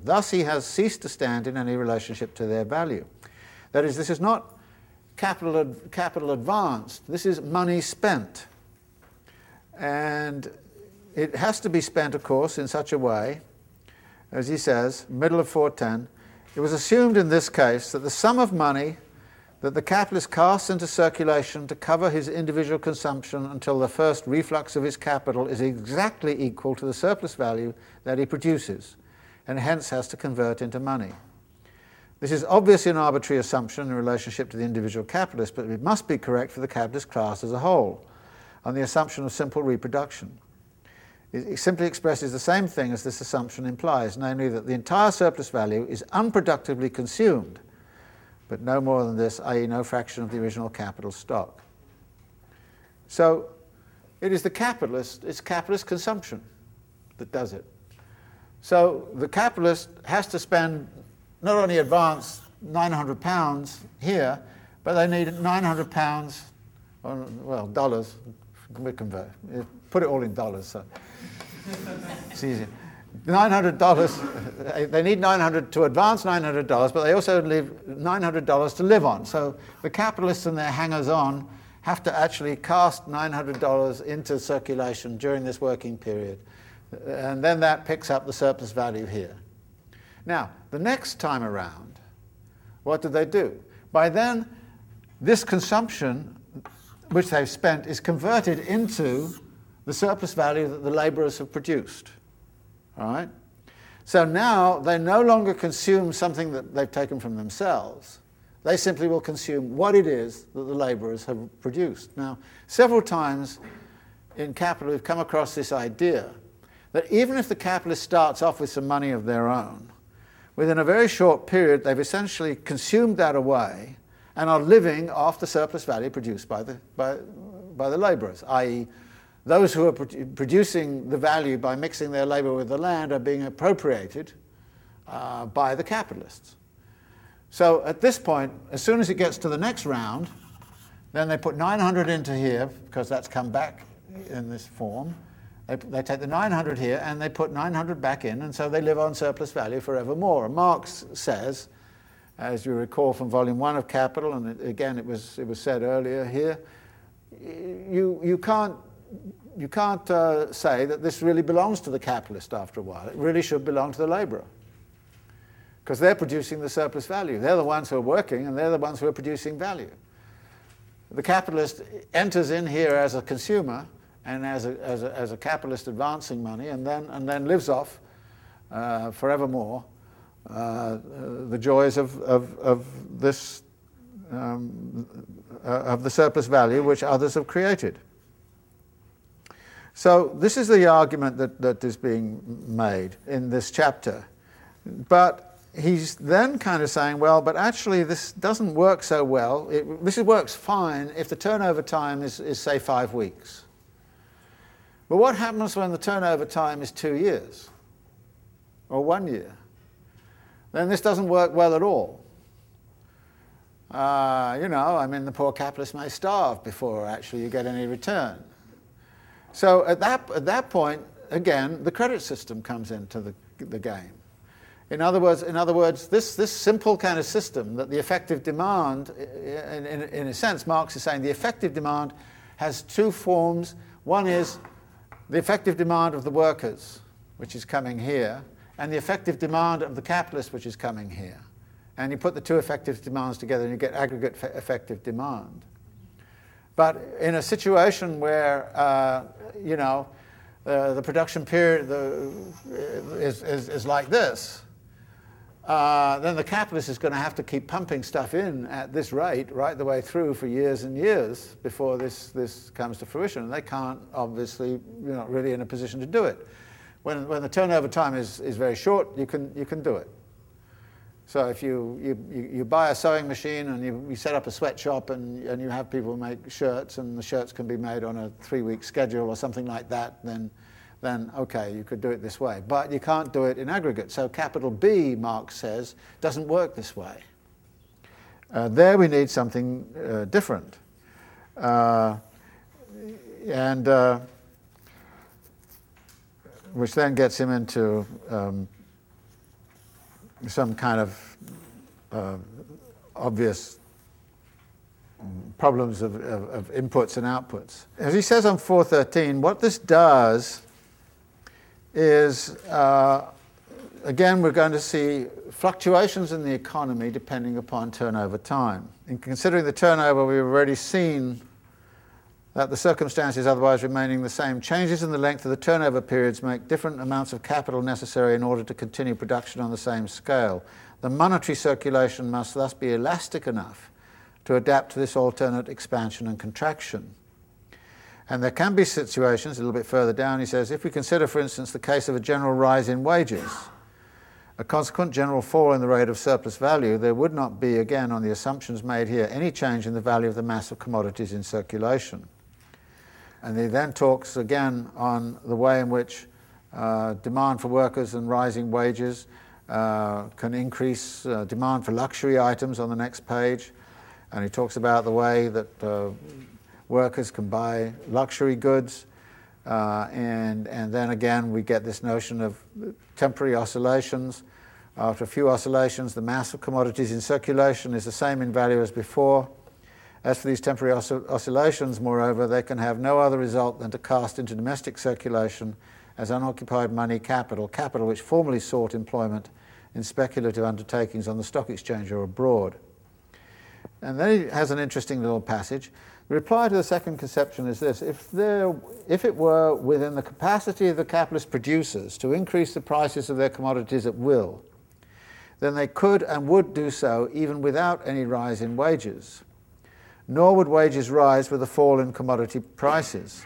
Thus, he has ceased to stand in any relationship to their value. That is, this is not capital, ad- capital advanced, this is money spent. And it has to be spent, of course, in such a way, as he says, middle of 410, it was assumed in this case that the sum of money that the capitalist casts into circulation to cover his individual consumption until the first reflux of his capital is exactly equal to the surplus value that he produces, and hence has to convert into money. This is obviously an arbitrary assumption in relationship to the individual capitalist, but it must be correct for the capitalist class as a whole, on the assumption of simple reproduction. It simply expresses the same thing as this assumption implies, namely that the entire surplus value is unproductively consumed but no more than this, i.e., no fraction of the original capital stock. So it is the capitalist, it's capitalist consumption that does it. So the capitalist has to spend not only advance 900 pounds here, but they need 900 pounds, well, dollars, we convert, put it all in dollars, so it's easier. $900, they need 900 to advance $900, but they also need $900 to live on. So the capitalists and their hangers on have to actually cast $900 into circulation during this working period. And then that picks up the surplus value here. Now, the next time around, what do they do? By then, this consumption which they've spent is converted into the surplus value that the laborers have produced. All right? So now they no longer consume something that they've taken from themselves. They simply will consume what it is that the laborers have produced. Now, several times in capital, we've come across this idea that even if the capitalist starts off with some money of their own, within a very short period, they've essentially consumed that away and are living off the surplus value produced by the, by, by the labourers, i.e., those who are pro- producing the value by mixing their labour with the land are being appropriated uh, by the capitalists. So at this point, as soon as it gets to the next round, then they put 900 into here because that's come back in this form. They, they, take the 900 here and they put 900 back in, and so they live on surplus value forevermore. Marx says, as you recall from volume one of Capital, and it, again it was, it was said earlier here, you, you can't you can't uh, say that this really belongs to the capitalist after a while. It really should belong to the laborer. Because they're producing the surplus value. They're the ones who are working and they're the ones who are producing value. The capitalist enters in here as a consumer and as a, as a, as a capitalist advancing money and then, and then lives off uh, forevermore uh, the joys of, of, of this, um, uh, of the surplus value which others have created. So this is the argument that, that is being made in this chapter. But he's then kind of saying, well, but actually this doesn't work so well. It, this works fine if the turnover time is, is, say, five weeks. But what happens when the turnover time is two years or one year? Then this doesn't work well at all. Uh, you know, I mean, the poor capitalist may starve before actually you get any return. So at that, at that point, again, the credit system comes into the, the game. In other words, in other words this, this simple kind of system that the effective demand, in, in, in a sense, Marx is saying the effective demand has two forms. One is the effective demand of the workers, which is coming here, and the effective demand of the capitalist which is coming here. And you put the two effective demands together and you get aggregate effective demand. But in a situation where, uh, you know, uh, the production period the, is, is, is, like this, uh, then the capitalist is going to have to keep pumping stuff in at this rate right the way through for years and years before this, this comes to fruition. And they can't, obviously, you're not really in a position to do it. When, when the turnover time is, is very short, you can, you can do it. So if you, you, you, buy a sewing machine and you, you set up a sweatshop and, and you have people make shirts and the shirts can be made on a three-week schedule or something like that, then, then okay, you could do it this way. But you can't do it in aggregate. So capital B, Marx says, doesn't work this way. Uh, there we need something uh, different. Uh, and uh, which then gets him into um, some kind of uh, obvious problems of, of, of, inputs and outputs. As he says on 413, what this does is, uh, again, we're going to see fluctuations in the economy depending upon turnover time. In considering the turnover, we've already seen that the circumstances otherwise remaining the same. Changes in the length of the turnover periods make different amounts of capital necessary in order to continue production on the same scale. The monetary circulation must thus be elastic enough to adapt to this alternate expansion and contraction. And there can be situations, a little bit further down, he says, if we consider, for instance, the case of a general rise in wages, a consequent general fall in the rate of surplus value, there would not be, again, on the assumptions made here, any change in the value of the mass of commodities in circulation. And he then talks again on the way in which uh, demand for workers and rising wages uh, can increase uh, demand for luxury items on the next page. And he talks about the way that uh, workers can buy luxury goods. Uh, and, and then again, we get this notion of temporary oscillations. After a few oscillations, the mass of commodities in circulation is the same in value as before. As for these temporary oscillations, moreover, they can have no other result than to cast into domestic circulation as unoccupied money capital, capital which formerly sought employment in speculative undertakings on the stock exchange or abroad. And then he has an interesting little passage. The reply to the second conception is this if, there, if it were within the capacity of the capitalist producers to increase the prices of their commodities at will, then they could and would do so even without any rise in wages nor would wages rise with a fall in commodity prices.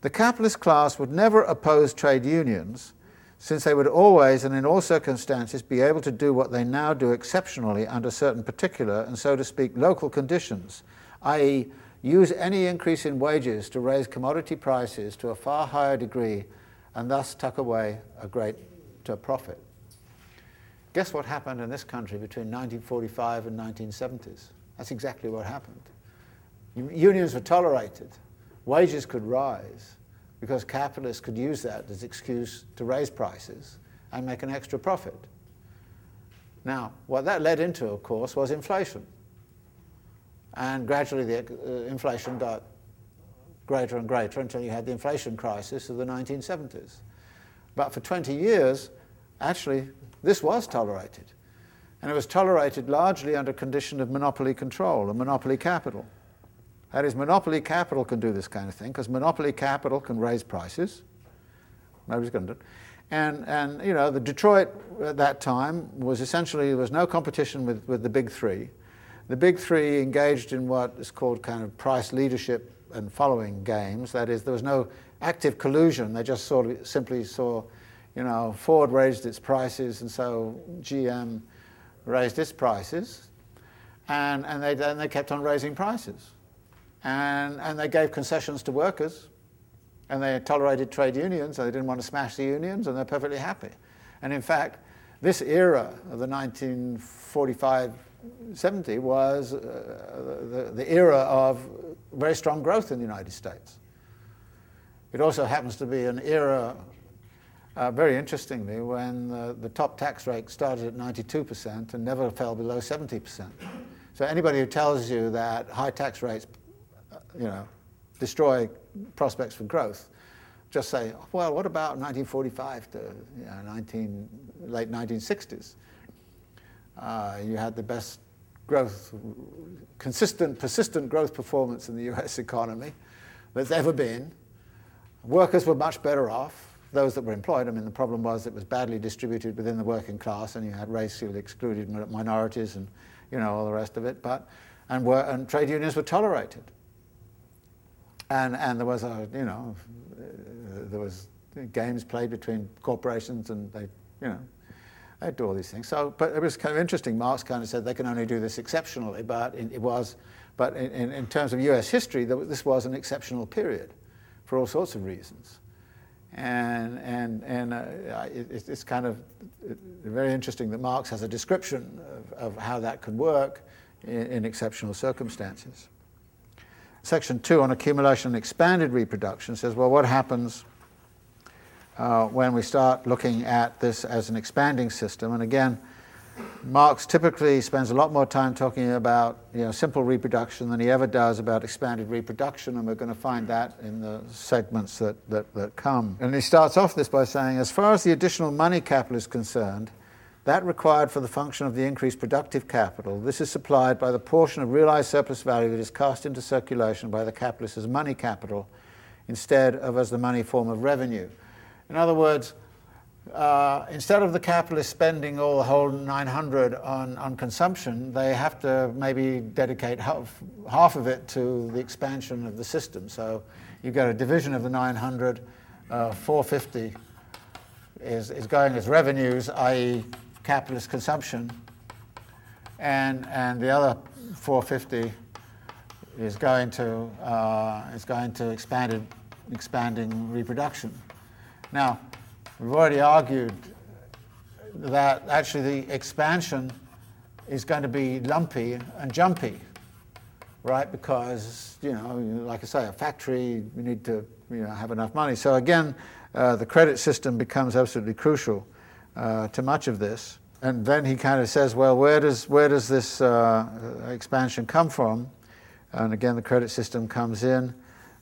The capitalist class would never oppose trade unions, since they would always and in all circumstances be able to do what they now do exceptionally under certain particular and so to speak local conditions, i.e., use any increase in wages to raise commodity prices to a far higher degree and thus tuck away a great profit. Guess what happened in this country between 1945 and 1970s? That's exactly what happened. Unions were tolerated, wages could rise, because capitalists could use that as excuse to raise prices and make an extra profit. Now, what that led into, of course, was inflation. And gradually the uh, inflation got greater and greater until you had the inflation crisis of the 1970s. But for 20 years, actually, this was tolerated. And it was tolerated largely under condition of monopoly control and monopoly capital. That is, monopoly capital can do this kind of thing because monopoly capital can raise prices. Nobody's going to do it. And, and, you know, the Detroit at that time was essentially, there was no competition with, with the big three. The big three engaged in what is called kind of price leadership and following games. That is, there was no active collusion. They just sort of simply saw, you know, Ford raised its prices, and so GM raised its prices, and, and they, then they kept on raising prices and, and they gave concessions to workers, and they tolerated trade unions, and they didn't want to smash the unions, and they're perfectly happy. And in fact, this era of the 1945 70 was uh, the, the era of very strong growth in the United States. It also happens to be an era, uh, very interestingly, when uh, the top tax rate started at 92% and never fell below 70%. So anybody who tells you that high tax rates you know, destroy prospects for growth. Just say, well, what about 1945 to you know, 19, late 1960s? Uh, you had the best growth, consistent, persistent growth performance in the US economy that's ever been. Workers were much better off, those that were employed. I mean, the problem was it was badly distributed within the working class, and you had racially excluded minorities and you know all the rest of it. But and, were, and trade unions were tolerated and and there was a you know uh, there was games played between corporations and they you know they do all these things. So, but it was kind of interesting. Marx kind of said they can only do this exceptionally, but it, was, but in, in, terms of U.S. history, this was an exceptional period, for all sorts of reasons, and and and uh, it, it's kind of very interesting that Marx has a description of, of how that could work in, in exceptional circumstances. Section 2 on accumulation and expanded reproduction says, well, what happens uh, when we start looking at this as an expanding system? And again, Marx typically spends a lot more time talking about you know, simple reproduction than he ever does about expanded reproduction, and we're going to find that in the segments that, that, that come. And he starts off this by saying, as far as the additional money capital is concerned, that required for the function of the increased productive capital, this is supplied by the portion of realized surplus value that is cast into circulation by the capitalist as money capital instead of as the money form of revenue. In other words, uh, instead of the capitalist spending all the whole 900 on, on consumption, they have to maybe dedicate half, half of it to the expansion of the system. So you get a division of the 900, uh, 450 is, is going as revenues, i.e., capitalist consumption, and, and the other 450 is going to, uh, is going to expanded, expanding reproduction. Now, we've already argued that actually the expansion is going to be lumpy and jumpy, right? Because, you know, like I say, a factory, you need to you know, have enough money. So again, uh, the credit system becomes absolutely crucial uh, to much of this. And then he kind of says, well, where does, where does this uh, expansion come from? And again, the credit system comes in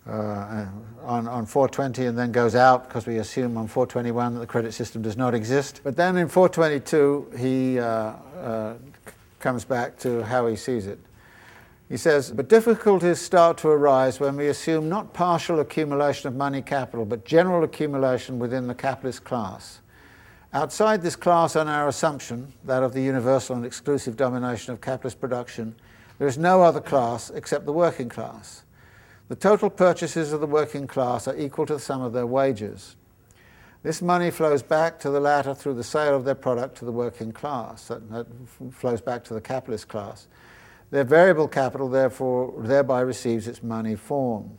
uh, on, on 420 and then goes out because we assume on 421 that the credit system does not exist. But then in 422, he uh, uh, comes back to how he sees it. He says, but difficulties start to arise when we assume not partial accumulation of money capital, but general accumulation within the capitalist class. Outside this class on our assumption, that of the universal and exclusive domination of capitalist production, there is no other class except the working class. The total purchases of the working class are equal to the sum of their wages. This money flows back to the latter through the sale of their product to the working class. That, flows back to the capitalist class. Their variable capital, therefore, thereby receives its money form.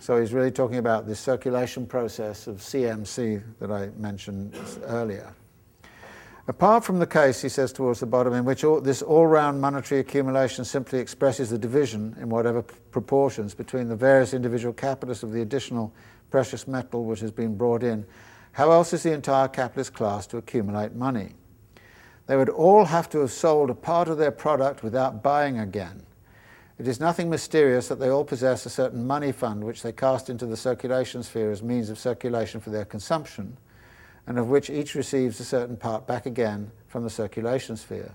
So he's really talking about this circulation process of CMC that I mentioned earlier. Apart from the case, he says towards the bottom, in which all, this all round monetary accumulation simply expresses the division in whatever proportions between the various individual capitalists of the additional precious metal which has been brought in, how else is the entire capitalist class to accumulate money? They would all have to have sold a part of their product without buying again. It is nothing mysterious that they all possess a certain money fund which they cast into the circulation sphere as means of circulation for their consumption, and of which each receives a certain part back again from the circulation sphere.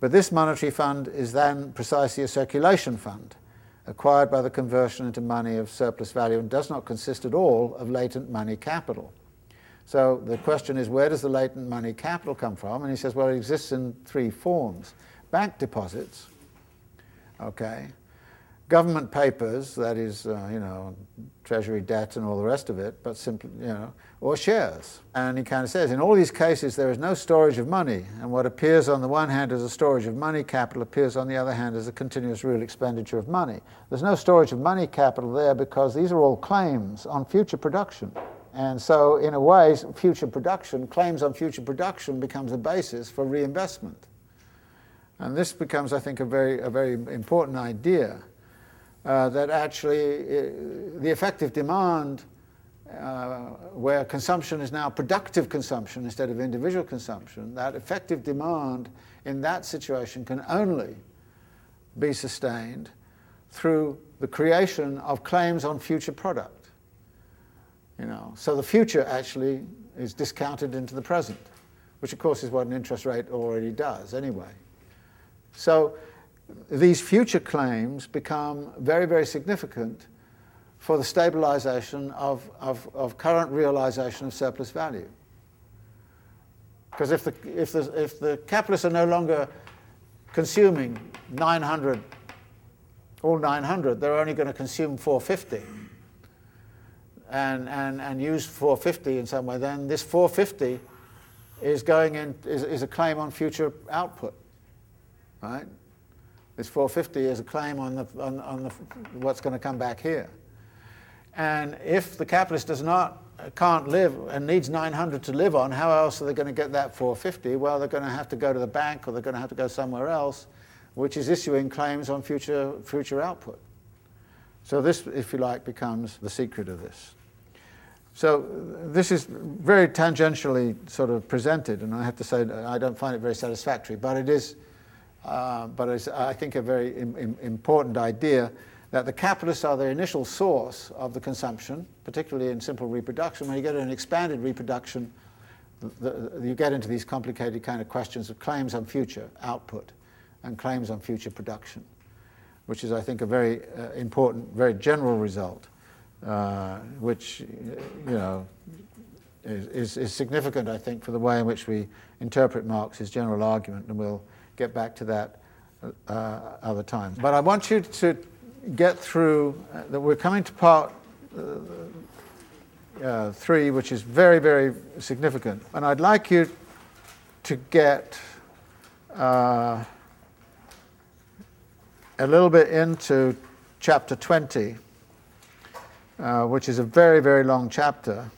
But this monetary fund is then precisely a circulation fund, acquired by the conversion into money of surplus value, and does not consist at all of latent money capital. So the question is, where does the latent money capital come from? And he says, well, it exists in three forms bank deposits okay? Government papers, that is, uh, you know, treasury debt and all the rest of it, but simply, you know, or shares. And he kind of says, in all these cases, there is no storage of money, and what appears on the one hand as a storage of money capital appears on the other hand as a continuous real expenditure of money. There's no storage of money capital there because these are all claims on future production. And so, in a way, future production, claims on future production becomes a basis for reinvestment. And this becomes, I think, a very, a very important idea uh, that actually uh, the effective demand, uh, where consumption is now productive consumption instead of individual consumption, that effective demand in that situation can only be sustained through the creation of claims on future product. You know, so the future actually is discounted into the present, which of course is what an interest rate already does anyway. So these future claims become very, very significant for the stabilization of, of, of current realization of surplus value. Because if the, if, the, if the capitalists are no longer consuming 900, all 900, they're only going to consume 450 and, and, and use 450 in some way, then this 450 is going in, is, is a claim on future output right? This 450 is a claim on, the, on, on the, what's going to come back here. And if the capitalist does not, can't live and needs 900 to live on, how else are they going to get that 450? Well, they're going to have to go to the bank or they're going to have to go somewhere else, which is issuing claims on future, future output. So this, if you like, becomes the secret of this. So this is very tangentially sort of presented, and I have to say I don't find it very satisfactory, but it is uh, but it's, I think, a very Im- important idea that the capitalists are the initial source of the consumption, particularly in simple reproduction. When you get an expanded reproduction, the, the, you get into these complicated kind of questions of claims on future output and claims on future production, which is, I think, a very uh, important, very general result, uh, which, you know, is, is, significant, I think, for the way in which we interpret Marx's general argument, and we'll get back to that uh, other time. But I want you to get through uh, that. We're coming to part uh, uh, three, which is very, very significant. And I'd like you to get uh, a little bit into chapter 20, uh, which is a very, very long chapter.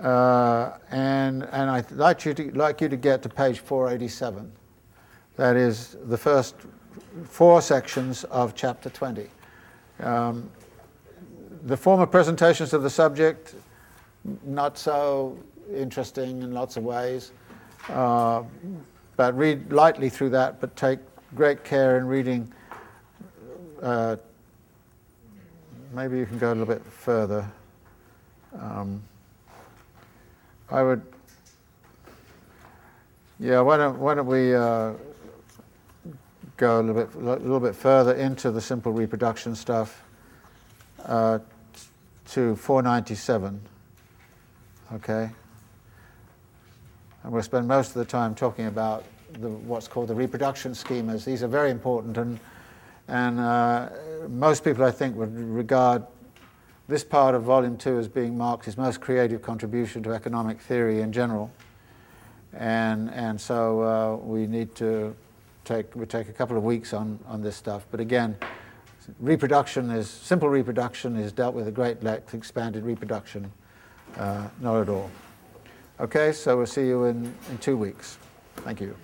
Uh, and and I'd like you, to, like you to get to page 487. That is the first four sections of chapter 20. Um, the former presentations of the subject, not so interesting in lots of ways, uh, but read lightly through that, but take great care in reading. Uh, maybe you can go a little bit further. Um, I would, yeah, why don't, why don't we uh, go a little bit, a little bit further into the simple reproduction stuff uh, to 497. Okay? And we'll spend most of the time talking about the, what's called the reproduction schemas. These are very important, and, and uh, most people, I think, would regard this part of volume two as being Marx's most creative contribution to economic theory in general. And, and so uh, we need to take, we take a couple of weeks on, on this stuff. But again, reproduction is, simple reproduction is dealt with at great length, expanded reproduction, uh, not at all. Okay, so we'll see you in, in two weeks. Thank you.